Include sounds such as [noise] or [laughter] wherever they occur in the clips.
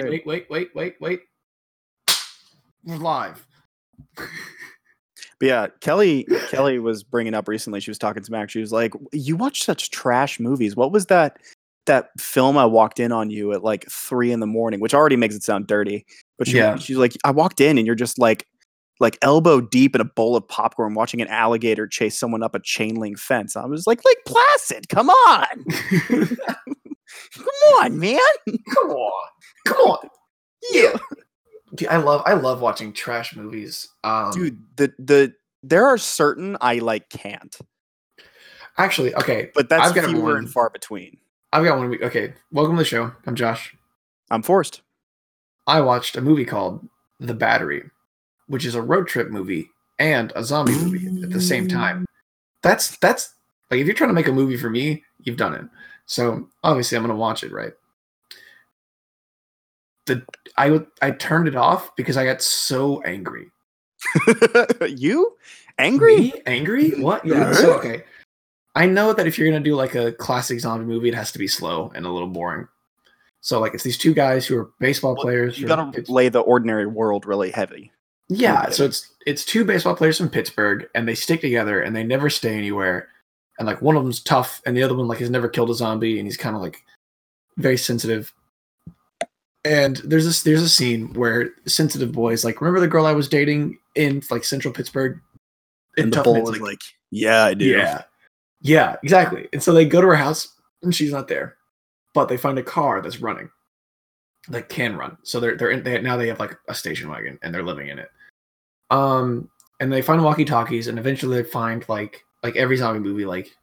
Wait, wait, wait, wait, wait. We're live. But yeah, Kelly Kelly was bringing up recently. She was talking to Mac. She was like, "You watch such trash movies. What was that that film I walked in on you at like three in the morning?" Which already makes it sound dirty. But she, Yeah. she's like, "I walked in and you're just like like elbow deep in a bowl of popcorn, watching an alligator chase someone up a chain link fence." I was like, "Lake Placid, come on, [laughs] [laughs] come on, man." Come on. Come on. Yeah. Dude, I love I love watching trash movies. Um Dude, the the there are certain I like can't, actually, okay. but that's I've got fewer one. and far between. I've got one week. Okay. Welcome to the show. I'm Josh. I'm Forrest. I watched a movie called The Battery, which is a road trip movie and a zombie movie at the same time. That's that's like if you're trying to make a movie for me, you've done it. So obviously I'm gonna watch it, right? The I I turned it off because I got so angry. [laughs] you angry? Me? Angry? What? Yeah. So okay. I know that if you're gonna do like a classic zombie movie, it has to be slow and a little boring. So like it's these two guys who are baseball Well, players. You gotta Pitts- lay the ordinary world really heavy. Yeah, Okay. so it's it's two baseball players from Pittsburgh, and they stick together, and they never stay anywhere. And like one of them's tough, and the other one like has never killed a zombie, and he's kind of like very sensitive. And there's this there's a scene where sensitive boys like remember the girl I was dating in like central Pittsburgh. And the bull Man's, was like, "Yeah, I do." yeah, yeah, exactly. And so they go to her house, and she's not there, but they find a car that's running, that can run. So they're they're in, they now they have like a station wagon, and they're living in it. Um, and they find walkie talkies, and eventually they find like like every zombie movie, like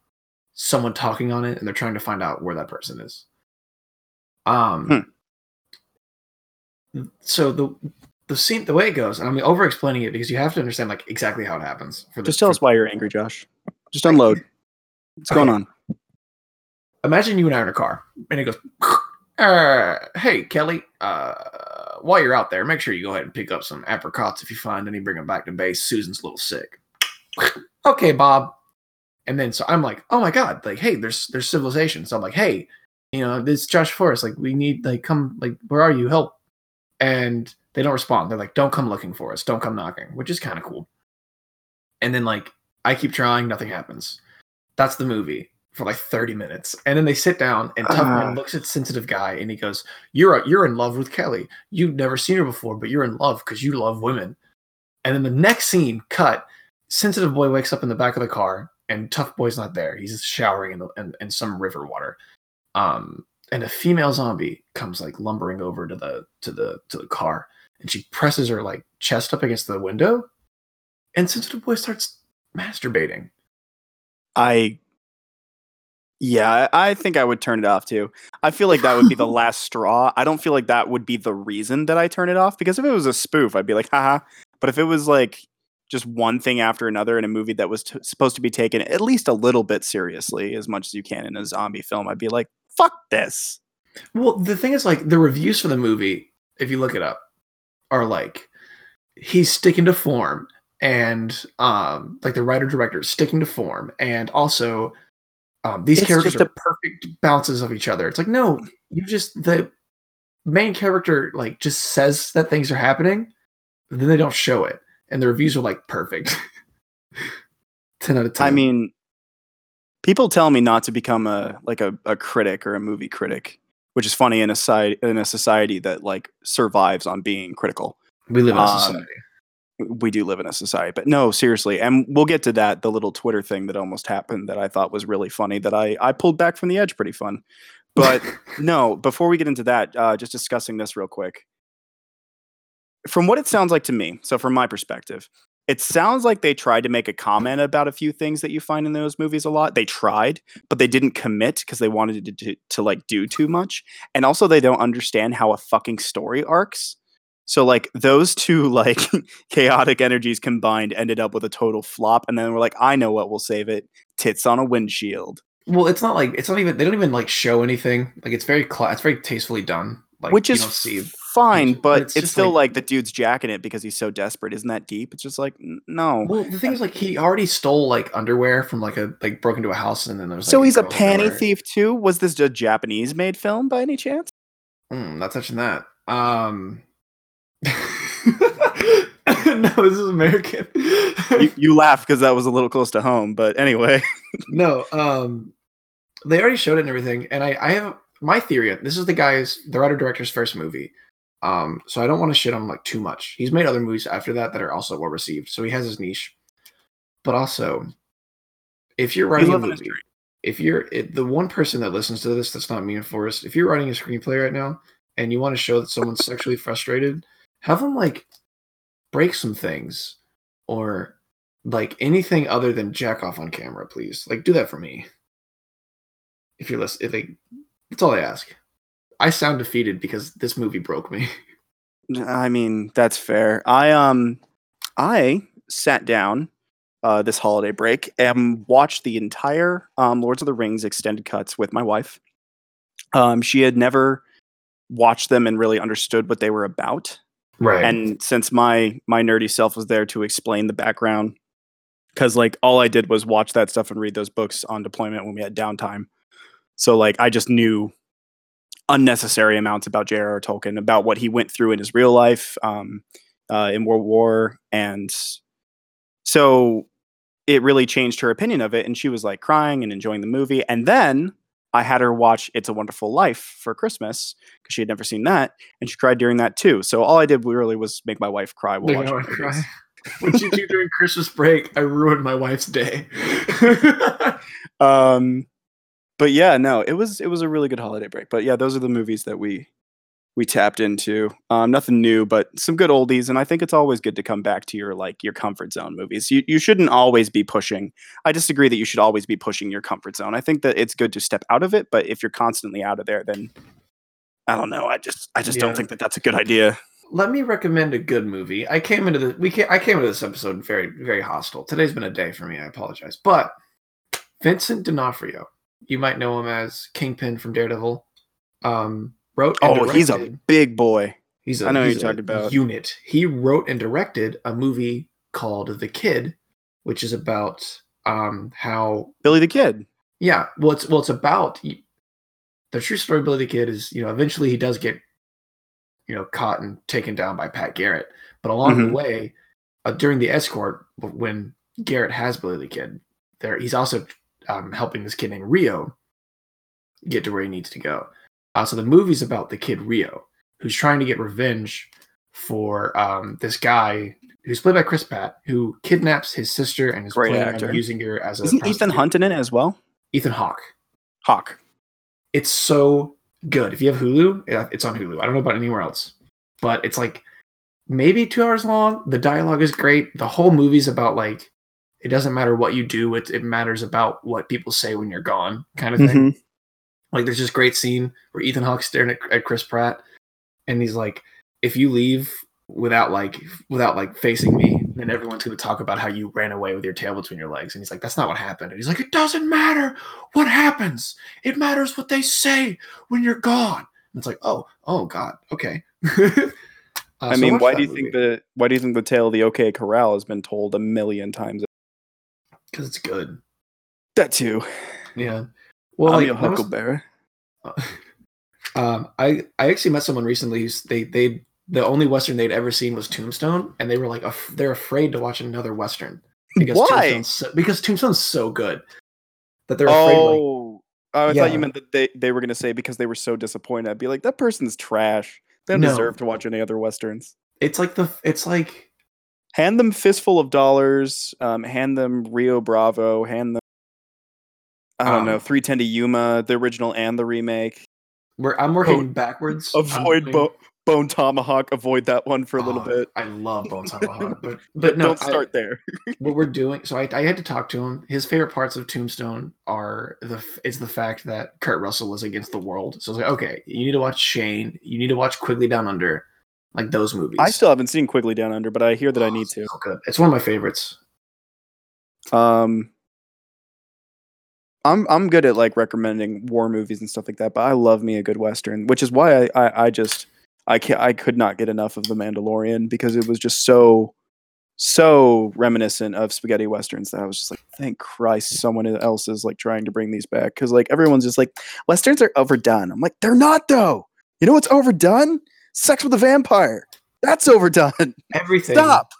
someone talking on it, and they're trying to find out where that person is. Um. So the the scene, the way it goes, and I'm over explaining it because you have to understand like exactly how it happens. For the, Just tell for- us why you're angry, Josh. Just unload. What's going on? imagine you and I are in a car, and it goes, uh, "Hey Kelly, uh, while you're out there, make sure you go ahead and pick up some apricots if you find any. Bring them back to base. Susan's a little sick." [laughs] okay, Bob. And then so I'm like, "Oh my god! Like, hey, there's there's civilization." So I'm like, "Hey, you know, this Josh Forrest. Like, we need like come like where are you? Help!" And they don't respond. They're like, "Don't come looking for us. Don't come knocking," which is kind of cool. And then like I keep trying, nothing happens. That's the movie for like 30 minutes. And then they sit down and Tough Ah. Man looks at sensitive guy and he goes, You're a, you're in love with Kelly. You've never seen her before, but you're in love because you love women. And then the next scene, cut, sensitive boy wakes up in the back of the car and tough boy's not there. He's just showering in, the, in, in some river water. Um, and a female zombie comes like lumbering over to the to the to the car and she presses her like chest up against the window and sensitive boy starts masturbating. I yeah, I think I would turn it off too. I feel like that would be the [laughs] last straw. I don't feel like that would be the reason that I turn it off because if it was a spoof, I'd be like, haha. But if it was like just one thing after another in a movie that was t- supposed to be taken at least a little bit seriously, as much as you can in a zombie film, I'd be like, fuck this. Well, the thing is, like, the reviews for the movie, if you look it up, are like, he's sticking to form, and um, like the writer director is sticking to form, and also, um, these It's characters just are perfect bounces of each other. It's like, no, you just the main character like just says that things are happening, then they don't show it, and the reviews are like perfect. [laughs] Ten out of ten. I mean, people tell me not to become a like a, a critic or a movie critic, which is funny in a side in a society that like survives on being critical. we live in a um, society. We do live in a society, but no, seriously, and we'll get to that. The little Twitter thing that almost happened that I thought was really funny that I I pulled back from the edge, pretty fun. But [laughs] no, before we get into that, uh, just discussing this real quick. From what it sounds like to me, so from my perspective, it sounds like they tried to make a comment about a few things that you find in those movies a lot. They tried, but they didn't commit because they wanted to, to to like do too much, and also they don't understand how a fucking story arcs. So like those two [laughs] like chaotic energies combined ended up with a total flop, and then we're like, I know what will save it: tits on a windshield. Well, it's not like it's not even they don't even like show anything. Like it's very cla it's very tastefully done. Like which is see fine, but but it's it's, still like- like, the dude's jacking it because he's so desperate. Isn't that deep? It's just like no. Well, the thing is, like, he already stole like underwear from like a like broke into a house, and then there's Like, so he's a panty underwear. thief too. Was this a Japanese made film by any chance? Mm, not touching that. Um, [laughs] no, this is American. you, you laugh because that was a little close to home, but anyway. [laughs] no, um, they already showed it and everything, and I, I have my theory. This is the guy's, the writer director's first movie. Um, so I don't want to shit on him like too much. He's made other movies after that that are also well received, so he has his niche. But also, if you're writing a movie, if you're it, the one person that listens to this that's not me and Forrest, if you're writing a screenplay right now and you want to show that someone's sexually frustrated, have them like break some things or like anything other than jack off on camera, please. Like do that for me. If you're listening, if they, that's all I ask. I sound defeated because this movie broke me. [laughs] I mean, that's fair. I um I sat down uh, this holiday break and watched the entire um, Lords of the Rings extended cuts with my wife. Um, she had never watched them and really understood what they were about. Right. And since my my nerdy self was there to explain the background, because like all I did was watch that stuff and read those books on deployment when we had downtime. So like I just knew unnecessary amounts about J.R.R. Tolkien, about what he went through in his real life um, uh, in World War, and so it really changed her opinion of it. And she was like crying and enjoying the movie. And then I had her watch It's a Wonderful Life for Christmas because she had never seen that, and she cried during that too. So all I did really was make my wife cry while watching. Cry. what did you do during Christmas break, I ruined my wife's day. [laughs] um, but yeah, no, it was it was a really good holiday break. But yeah, those are the movies that we we tapped into. Um, nothing new, but some good oldies. And I think it's always good to come back to your like your comfort zone movies. You you shouldn't always be pushing. I disagree that you should always be pushing your comfort zone. I think that it's good to step out of it, but if you're constantly out of there, then I don't know. I just I just yeah. don't think that that's a good idea. Let me recommend a good movie. I came into the we came, I came into this episode very very hostile. Today's been a day for me. I apologize, but Vincent D'Onofrio you might know him as Kingpin from Daredevil. Um, wrote. oh, he's a big boy. He's a, I know he's you're talking about. Unit. He wrote and directed a movie called The Kid, which is about um how Billy the Kid. Yeah, well, it's well, it's about the true story. Of Billy the Kid is you know eventually he does get you know caught and taken down by Pat Garrett, but along mm-hmm. the way, uh, during the escort when Garrett has Billy the Kid, there he's also um, helping this kid named Rio get to where he needs to go. Uh, so the movie's about the kid Rio, who's trying to get revenge for um, this guy who's played by Chris Pratt, who kidnaps his sister and is Great actor. on using her as a. Isn't Ethan Hunt in it as well? Ethan Hawke. Hawke. It's so good. If you have Hulu, it's on Hulu. I don't know about anywhere else, but it's like maybe two hours long. The dialogue is great. The whole movie's about like it doesn't matter what you do it, it matters about what people say when you're gone kind of thing. Mm-hmm. like there's this great scene where ethan hawke's staring at, at chris pratt and he's like if you leave without like without like facing me then everyone's going to talk about how you ran away with your tail between your legs. And he's like that's not what happened. And he's like it doesn't matter what happens. It matters what they say when you're gone. And it's like oh oh god. Okay. [laughs] Uh, I so mean, why do you movie. think the why do you think the tale of the OK Corral has been told a million times because it's good. That too. Yeah. Well, I'm like, your Huckleberry. [laughs] um, I I actually met someone recently who's they they the only western they'd ever seen was Tombstone, and they were like af- they're afraid to watch another western because why? Tombstone's so, because Tombstone's so good that they're afraid. Oh, like, I yeah. thought you meant that they they were gonna say because they were so disappointed. I'd be like, that person's trash. They don't no. deserve to watch any other westerns. It's like the it's like hand them fistful of dollars. Um, hand them Rio Bravo. Hand them. I don't um, know, 310 to Yuma, the original and the remake. Where I'm working oh, backwards. Avoid Bo- Bone Tomahawk. Avoid that one for a little bit. I love Bone [laughs] Tomahawk, but but no, don't start I, there. [laughs] what we're doing. So I, I had to talk to him. His favorite parts of Tombstone are the is the fact that Kurt Russell was against the world. So I was like, okay, you need to watch Shane. You need to watch Quigley Down Under like those movies. I still haven't seen Quigley Down Under, but I hear that oh, I need to. So. It's one of my favorites. Um, I'm I'm good at like recommending war movies and stuff like that, but I love me a good western, which is why I I, I just I can I could not get enough of The Mandalorian because it was just so so reminiscent of spaghetti westerns that I was just like, thank Christ, someone else is like trying to bring these back because like everyone's just like westerns are overdone. I'm like, they're not though. You know what's overdone? Sex with a vampire. That's overdone. Everything. Stop.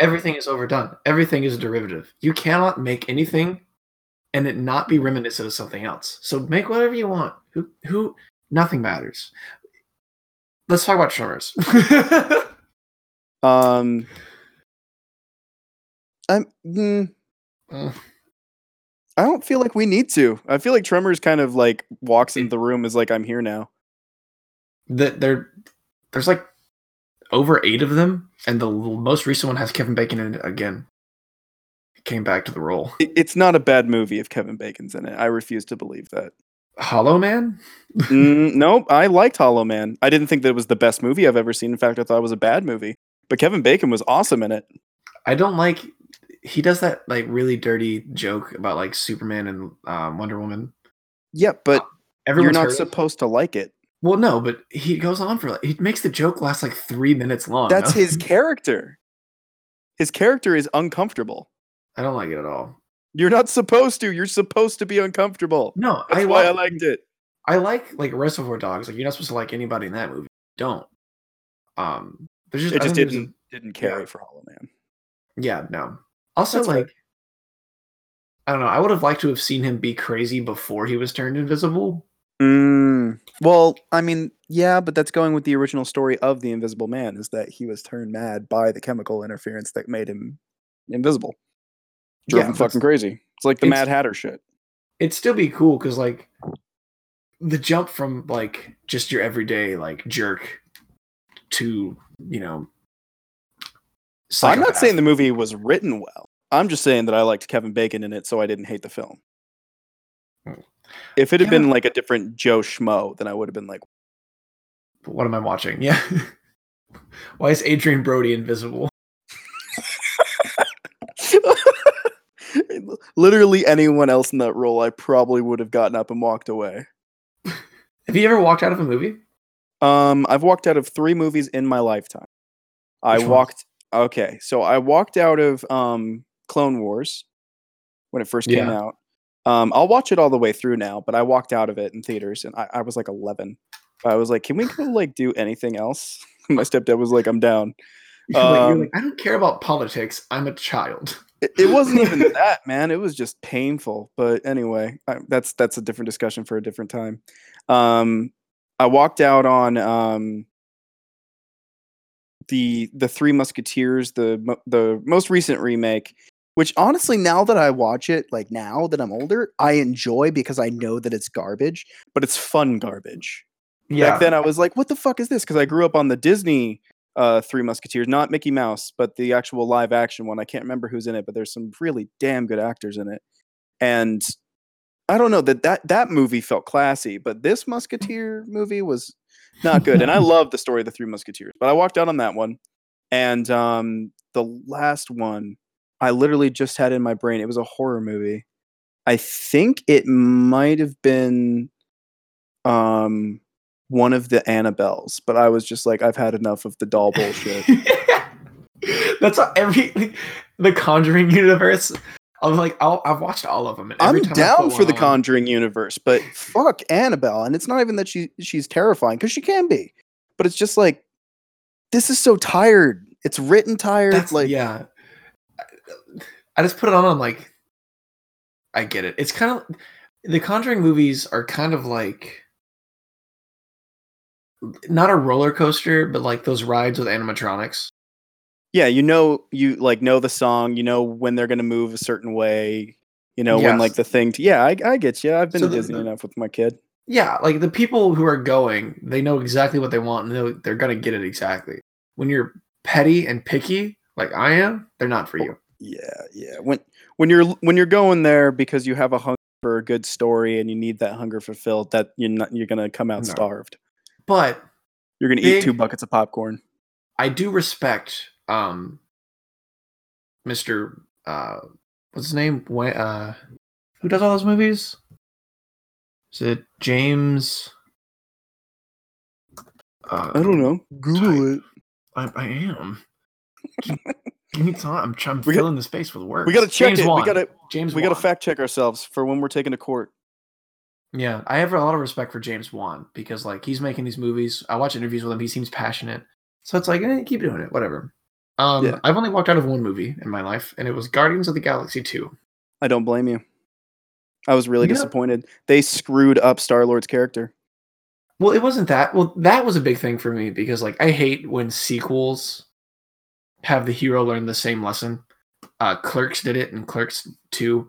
Everything is overdone. Everything is a derivative. You cannot make anything and it not be reminiscent of something else. So make whatever you want. Who who nothing matters. Let's talk about Tremors. [laughs] Um, I'm. mm, Mm. I don't feel like we need to. I feel like Tremors kind of like walks into the room as like I'm here now. that there there's like over eight of them, and the most recent one has Kevin Bacon in it again. He came back to the role. It's not a bad movie if Kevin Bacon's in it. I refuse to believe that. Hollow Man? [laughs] mm, nope, I liked Hollow Man. I didn't think that it was the best movie I've ever seen. In fact, I thought it was a bad movie. But Kevin Bacon was awesome in it. I don't like he does that like really dirty joke about like Superman and um, Wonder Woman. Yeah, but Everyone's you're not it. supposed to like it. Well, no, but he goes on for like he makes the joke last like three minutes long. That's no? [laughs] his character. His character is uncomfortable. I don't like it at all. You're not supposed to. You're supposed to be uncomfortable. No, That's I why I liked it. I like like Reservoir Dogs. Like you're not supposed to like anybody in that movie. Don't. Um, there's just It I just there's a- didn't didn't carry yeah. for Hollow Man. Yeah, no. Also, That's fair. like, I don't know. I would have liked to have seen him be crazy before he was turned invisible. Mm. Well, I mean, yeah, but that's going with the original story of the Invisible Man is that he was turned mad by the chemical interference that made him invisible. Drove Yeah, him fucking crazy. It's like the it's- Mad Hatter shit. It'd still be cool because, like, the jump from like just your everyday like jerk to you know. I'm not saying the movie was written well. I'm just saying that I liked Kevin Bacon in it, so I didn't hate the film. If it had Kevin- been like a different Joe Schmo, then I would have been like, What am I watching? Yeah. [laughs] Why is Adrien Brody invisible? [laughs] literally anyone else in that role, I probably would have gotten up and walked away. [laughs] Have you ever walked out of a movie? Um, I've walked out of three movies in my lifetime. I Which ones? walked. Okay, so I walked out of um Clone Wars when it first came Yeah. out. Um, I'll watch it all the way through now, but I walked out of it in theaters, and I, I was like 11. I was like, "Can we go like do anything else?" [laughs] my stepdad was like, "I'm down." [laughs] You're like, you're Um, like, I don't care about politics. I'm a child. [laughs] It, it wasn't even that, man. It was just painful. But anyway, I, that's that's a different discussion for a different time. Um, I walked out on um, the the Three Musketeers, the the most recent remake. Which honestly, now that I watch it, like now that I'm older, I enjoy because I know that it's garbage, but it's fun garbage. Back then, I was like, "What the fuck is this?" Because I grew up on the Disney uh, Three Musketeers, not Mickey Mouse, but the actual live action one. I can't remember who's in it, but there's some really damn good actors in it. And I don't know that that that movie felt classy, but this Musketeer movie was not good. And I [laughs] love the story of the Three Musketeers, but I walked out on that one. And um, the last one, I literally just had in my brain. It was a horror movie. I think it might have been um one of the Annabelles, but I was just like, I've had enough of the doll bullshit. [laughs] That's every the Conjuring universe. I'm like, I'll, I've watched all of them. And every I'm down for the on- Conjuring universe, but fuck Annabelle, and it's not even that she she's terrifying because she can be, but it's just like this is so tired. It's written tired. That's like yeah. I just put it on. I'm like, I get it. It's kind of the Conjuring movies are kind of like not a roller coaster, but like those rides with animatronics. yeah, you know, you like know the song. You know when they're gonna move a certain way. You know when like the thing. yeah, I, I get you. I've been So to Disney the- enough with my kid. Yeah, like the people who are going, they know exactly what they want and they're, they're gonna get it exactly. When you're petty and picky, like I am, they're not for you. Yeah, yeah. When when you're when you're going there because you have a hunger for a good story and you need that hunger fulfilled, that you're not you're gonna come out No. starved. But You're gonna eat two buckets of popcorn. I do respect um Mr. uh what's his name? Uh who does all those movies? Is it James uh, I don't know. Google it. I, I am. [laughs] Give give me time. I'm trying We got- filling the space with words. We gotta check James it. Wan. We gotta James we gotta fact check ourselves for when we're taking to court. Yeah, I have a lot of respect for James Wan because like he's making these movies. I watch interviews with him. He seems passionate, so it's like eh, keep doing it, whatever. Um, Yeah. I've only walked out of one movie in my life, and it was Guardians of the Galaxy Two. I don't blame you. I was really Yeah. disappointed. They screwed up Star Lord's character. Well, it wasn't that. Well, that was a big thing for me because like I hate when sequels have the hero learn the same lesson. Uh, Clerks did it, and Clerks Two,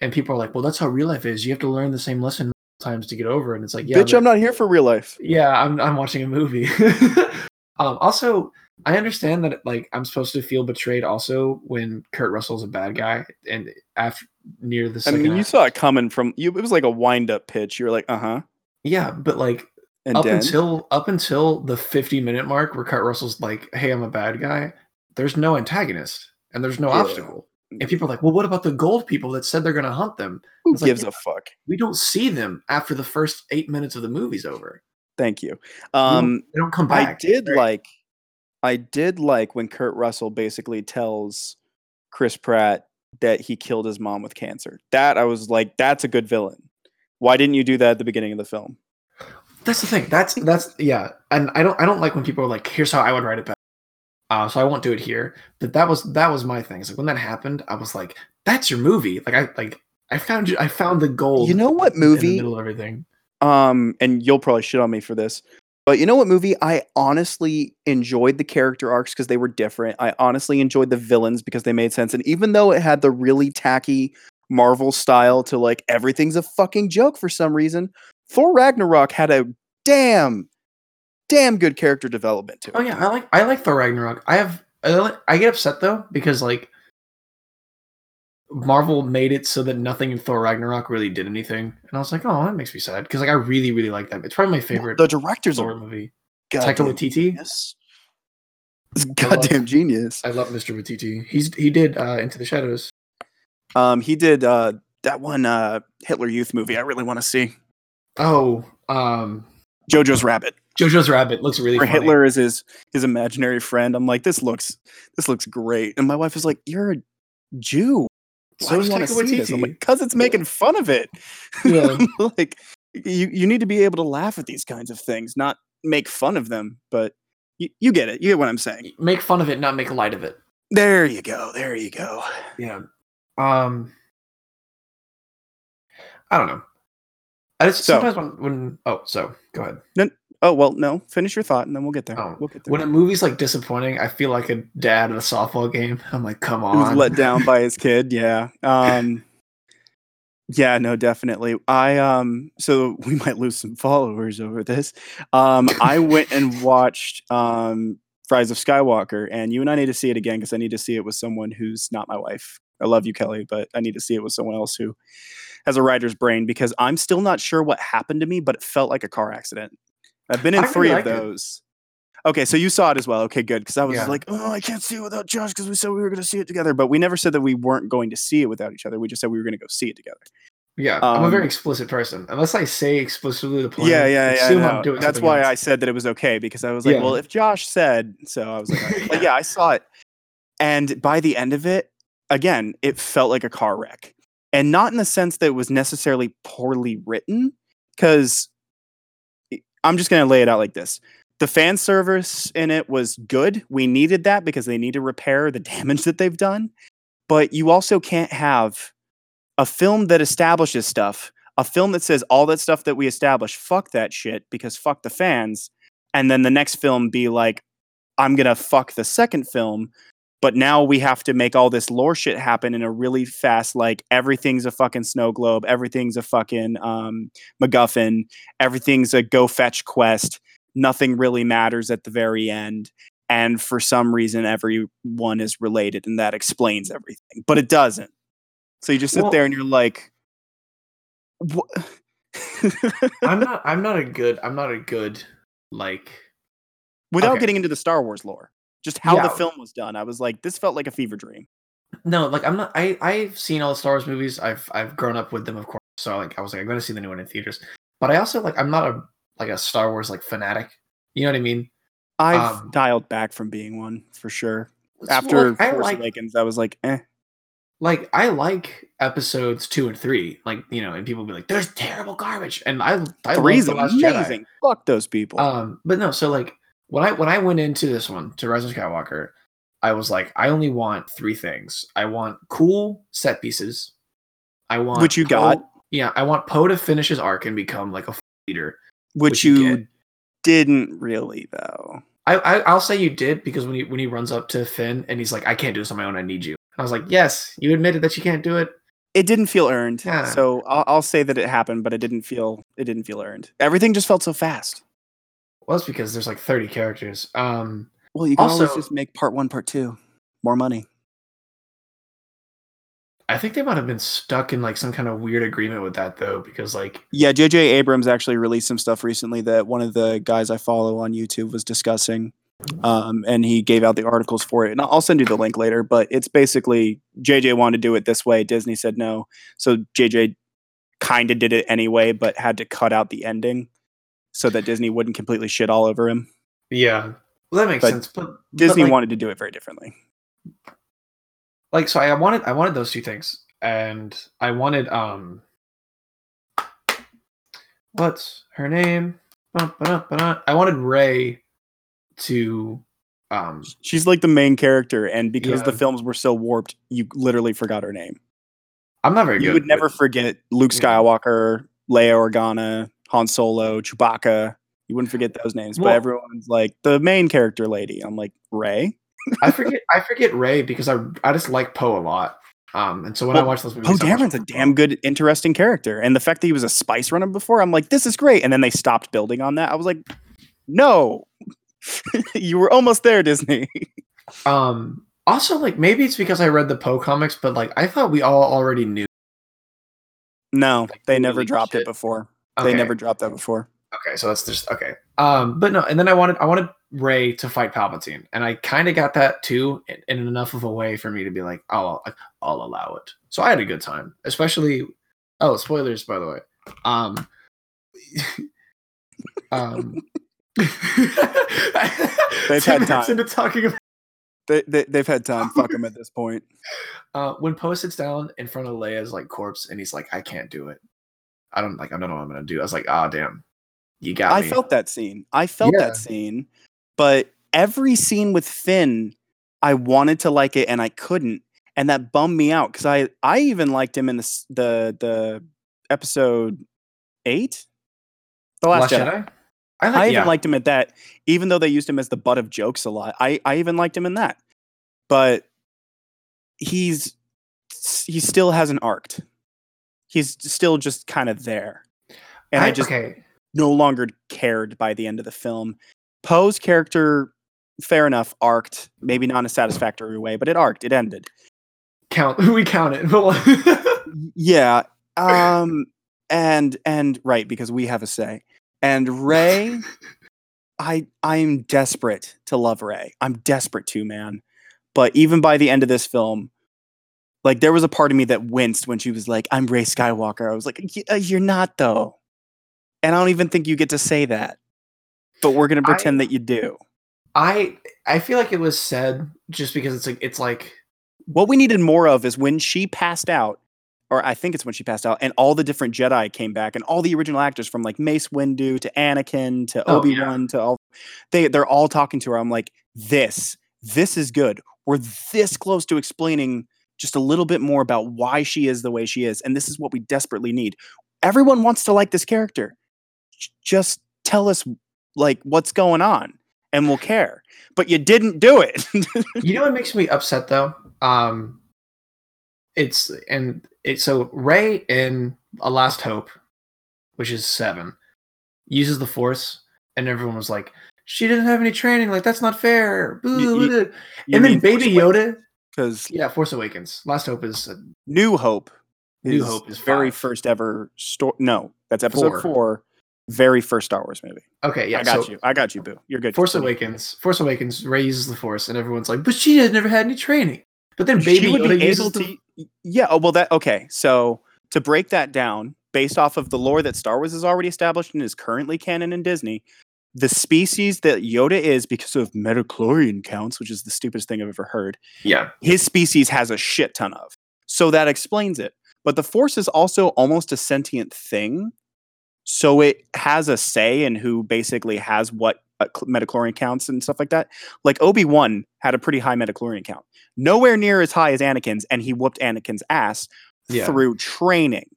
and people are like, "Well, that's how real life is. You have to learn the same lesson times to get over." it." And it's like, yeah, Bitch, but- I'm not here for real life. yeah i'm, I'm watching a movie [laughs] um also i understand that like i'm supposed to feel betrayed also when kurt russell's a bad guy and after near the I mean, you act- saw it coming from you. It was like a wind up pitch. You were like, uh huh. yeah but like And up then until up until the 50 minute mark where kurt russell's like hey i'm a bad guy there's no antagonist and there's no Yeah. obstacle and people are like well what about the gold people that said they're going to hunt them who like, gives yeah. a fuck? we don't see them after the first eight minutes of the movie's over Thank you. Um, they don't come back. I did Right. like, I did like when Kurt Russell basically tells Chris Pratt that he killed his mom with cancer. That I was like, that's a good villain. Why didn't you do that at the beginning of the film? That's the thing. That's that's yeah. And I don't I don't like when people are like, here's how I would write it better. Uh, so I won't do it here. But that was that was my thing. It's like when that happened, I was like, that's your movie. Like I like I found you I found the gold You know what in the movie? middle of everything. Um, and you'll probably shit on me for this, but you know what movie I honestly enjoyed the character arcs because they were different. I honestly enjoyed the villains because they made sense, and even though it had the really tacky Marvel style to like everything's a fucking joke for some reason, Thor Ragnarok had a damn, damn good character development to it. Oh yeah, I like I like Thor Ragnarok. I have I, like- I get upset though because like Marvel made it so that nothing in Thor Ragnarok really did anything, and I was like, oh, that makes me sad because like I really really like that. It's probably my favorite The director's Thor movie. goddamn Taika Waititi. genius. He's a goddamn genius. I love Mr. Waititi. He's he did uh, Into the Shadows. Um, he did uh that one uh Hitler Youth movie. I really want to see Oh, um, JoJo's Rabbit. Jojo's Rabbit looks really funny. Hitler is his his imaginary friend. I'm like, this looks this looks great. And my wife is like, You're a Jew. Why So do you want to see this? I'm like, because it's making fun of it. Yeah. [laughs] like you you need to be able to laugh at these kinds of things, not make fun of them. But you, you get it. You get what I'm saying. Make fun of it, not make light of it. There you go. There you go. Yeah. Um. I don't know. I just So- sometimes when, when oh so go ahead. Oh well, no. Finish your thought, and then we'll get there. Oh, we'll get there. When a movie's like disappointing, I feel like a dad at a softball game. I'm like, come He was on. let down by his kid. [laughs] Yeah. Um, yeah. No. Definitely. I um. So we [laughs] might lose some followers over this. Um. I went and [laughs] watched um. Rise of Skywalker, and you and I need to see it again because I need to see it with someone who's not my wife. I love you, Kelly, but I need to see it with someone else who has a writer's brain because I'm still not sure what happened to me, but it felt like a car accident. I've been in I really three of liked it. those. Okay, so you saw it as well. Okay, good. Because I was Yeah. like, oh, I can't see it without Josh because we said we were going to see it together. But we never said that we weren't going to see it without each other. We just said we were going to go see it together. yeah, I'm a very um, explicit person. Unless I say explicitly the plan. yeah, yeah, yeah. assume I I'm doing That's why else. I said that it was okay because I was like, Yeah. well, if Josh said so, I was like, but [laughs] yeah, I saw it, and by the end of it, again, it felt like a car wreck, and not in the sense that it was necessarily poorly written, because I'm just going to lay it out like this. The fan service in it was good. We needed that because they need to repair the [laughs] damage that they've done. But you also can't have a film that establishes stuff, a film that says all that stuff that we established, fuck that shit because fuck the fans. And then the next film be like, I'm going to fuck the second film. But now we have to make all this lore shit happen in a really fast, like everything's a fucking snow globe, everything's a fucking um, MacGuffin, everything's a go fetch quest. Nothing really matters at the very end. And for some reason, everyone is related, and that explains everything. But it doesn't. So you just sit Well- there and you're like, what? I'm [laughs] not. I'm not a good. I'm not a good like. Without Okay. getting into the Star Wars lore, just how the film was done, I was like, this felt like a fever dream. No, like I'm not. I I've seen all the Star Wars movies. I've I've grown up with them, of course. So like I was like I'm going to see the new one in theaters. But I also like I'm not a like a Star Wars like fanatic. You know what I mean? I've Um, dialed back from being one for sure. After like, I Force like Awakens, I was like, eh. like I like episodes two and three. Like you know, and people be like, "There's terrible garbage," and I I Three's love the Last Jedi. amazing. Fuck those people. Um, but no, so like when I when I went into this one to Rise of Skywalker, I was like, I only want three things. I want cool set pieces. I want Which you Poe- got. Yeah, I want Poe to finish his arc and become like a leader. which, which you you didn't really though. I, I I'll say you did because when he when he runs up to Finn and he's like, I can't do this on my own. I need you. I was like, yes, you admitted that you can't do it. It didn't feel earned. Yeah. So I'll, I'll say that it happened, but it didn't feel it didn't feel earned. Everything just felt so fast. Well, it's because there's like 30 characters. Um, Well, you can always just make part one, part two, more money. I think they might have been stuck in like some kind of weird agreement with that though, because like Yeah, J.J. Abrams actually released some stuff recently that one of the guys I follow on YouTube was discussing, um, and he gave out the articles for it. And I'll send you the link later. But it's basically J.J. wanted to do it this way. Disney said no, so J.J. kind of did it anyway, but had to cut out the ending so that Disney wouldn't completely shit all over him. yeah, well, that makes But sense. But but, Disney like, wanted to do it very differently. like so I wanted I wanted those two things, and I wanted um, what's her name? I wanted Rey to um She's like the main character, and because the films were so warped, you literally forgot her name. I'm not very You good. would never forget Luke Yeah. Skywalker, Leia Organa, Han Solo, Chewbacca. You wouldn't forget those names, but everyone's like the main character lady. I'm like Rey. I forget I forget Rey because I I just like Poe a lot. Um, and so when I watch those movies, Poe Dameron's a damn good, interesting character, and the fact that he was a spice runner before, I'm like, this is great. And then they stopped building on that. I was like, no, [laughs] you were almost there, Disney. Um, also like maybe it's because I read the Poe comics, but like I thought we all already knew. no, Like, they never dropped shit? it before. Okay. They never dropped that before. Okay, so that's just okay. Um, but no, and then I wanted I wanted Rey to fight Palpatine, and I kind of got that too, in, in enough of a way for me to be like, oh, I'll, I'll allow it. So I had a good time, especially. Oh, spoilers by the way. Um. [laughs] um. [laughs] They've [laughs] had time. Into talking about They, they, they've had time. Fuck them at this point. uh, when Poe sits down in front of Leia's like corpse, and he's like, "I can't do it. I don't like. I don't know what I'm gonna do." I was like, "Ah, damn, you got I me." felt that scene. I felt Yeah. that scene, but every scene with Finn, I wanted to like it and I couldn't, and that bummed me out because I I even liked him in the the the episode eight, the Last, Jedi. I, I like, even yeah. liked him at that, even though they used him as the butt of jokes a lot. I I even liked him in that, but he's he still hasn't arced. He's still just kind of there, and I, just okay. no longer cared by the end of the film. Poe's character, fair enough, arced, maybe not in a satisfactory way, but it arced. It ended. count [laughs] we count it [laughs] Yeah. Um and and right, because we have a say. And Rey, I I'm desperate to love Rey. I'm desperate to, man. But even by the end of this film, like there was a part of me that winced when she was like, "I'm Rey Skywalker." I was like, uh, "You're not though," and I don't even think you get to say that. But we're gonna pretend I- that you do. i i feel like it was said just because it's like it's like What we needed more of is when she passed out, or I think it's when she passed out, and all the different Jedi came back, and all the original actors from like Mace Windu to Anakin to Oh, Obi yeah. Wan to all they they're all talking to her. I'm like, this, this is good. We're this close to explaining just a little bit more about why she is the way she is, and this is what we desperately need. Everyone wants to like this character. Just tell us like what's going on, and we'll care. But you didn't do it. [laughs] you know what makes me upset though um it's and it so Rey in a last hope which is seven uses the force and everyone was like she didn't have any training like that's not fair Boo, You- you- boo, boo." You and then baby yoda because yeah force awakens last hope is uh, New Hope. New Hope is very five. first ever story. No, that's episode Four. four. Very first Star Wars movie. okay yeah I got so you. I got you, Boo. You're good. force Continue. awakens force awakens Rey uses the force and everyone's like but she had never had any training but then baby She would yoda be able the, to. Yeah. Oh well. That okay. So to break that down, based off of the lore that Star Wars has already established and is currently canon in Disney, the species that Yoda is because of midi-chlorian counts, which is the stupidest thing I've ever heard. yeah His species has a shit ton of. So that explains it. But the Force is also almost a sentient thing. So it has a say in who basically has what uh, midi-chlorian counts and stuff like that. Like Obi Wan had a pretty high midi-chlorian count, nowhere near as high as Anakin's, and he whooped Anakin's ass Yeah. through training.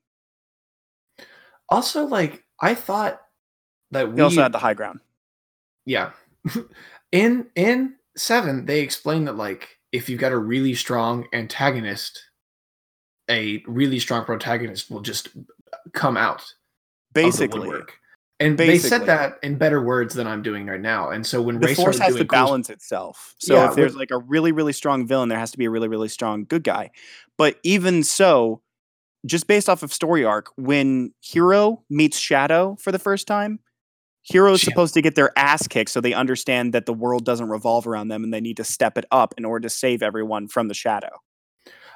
Also, like I thought that we He also had the high ground. yeah [laughs] in in seven they explain that like if you've got a really strong antagonist a really strong protagonist will just come out Basically, and they said that in better words than i'm doing right now and so when the force has to cool- balance itself. So Yeah, if there's like a really, really strong villain, there has to be a really, really strong good guy. But even so, just based off of story arc, when Hero meets Shadow for the first time, Hero is Shit. supposed to get their ass kicked so they understand that the world doesn't revolve around them and they need to step it up in order to save everyone from the Shadow.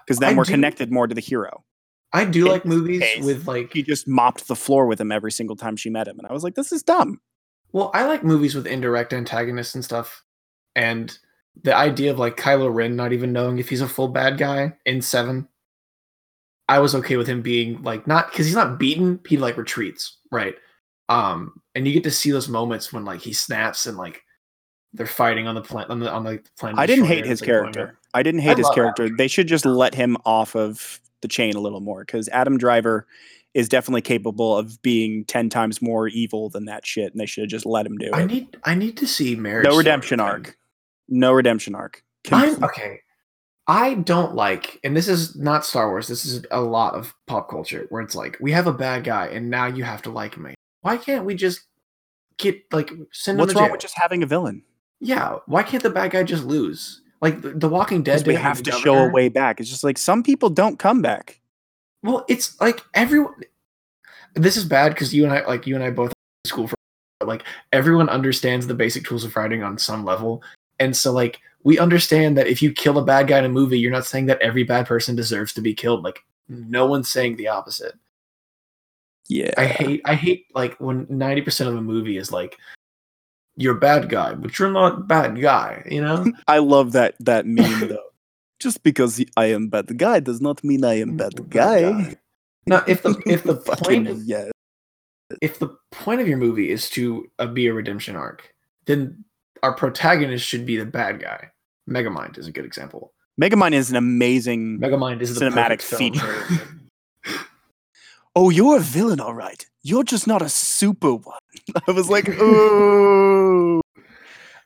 Because then I we're do- connected more to the hero. i do in like movies case, with like He just mopped the floor with him every single time she met him. And I was like, this is dumb. Well, I like movies with indirect antagonists and stuff. And the idea of like Kylo Ren not even knowing if he's a full bad guy in seven, I was okay with him being like not because he's not beaten, he like retreats, right? Um, and you get to see those moments when like he snaps and like they're fighting on the planet on the on the planet. I didn't hate his it's, like, blowing character. I didn't I hate his love Adam character. They should just let him off of the chain a little more because Adam Driver is definitely capable of being 10 times more evil than that shit and they should have just let him do it. I need I need to see marriage. No redemption arc. No redemption arc. I'm okay. I don't like, and this is not Star Wars. This is a lot of pop culture where it's like we have a bad guy, and now you have to like me. Why can't we just get like send What's wrong with just having a villain? yeah, why can't the bad guy just lose? Like the, the Walking Dead, we have to show a way back. It's just like some people don't come back. Well, it's like everyone. This is bad because you and I, like you and I, both school for, like everyone understands the basic tools of writing on some level, and so like we understand that if you kill a bad guy in a movie, you're not saying that every bad person deserves to be killed. Like no one's saying the opposite. Yeah. I hate, I hate like when ninety percent of a movie is like you're a bad guy, but you're not a bad guy. You know? [laughs] I love that that [laughs] meme though. Just because I am bad guy does not mean I am bad guy. No, if the if the [laughs] point of yeah. if the point of your movie is to uh, be a redemption arc, then our protagonist should be the bad guy. Megamind is a good example. Megamind is an amazing Megamind is cinematic feature. Oh, you're a villain, all right. You're just not a super one. [laughs] I was like, [laughs] oh.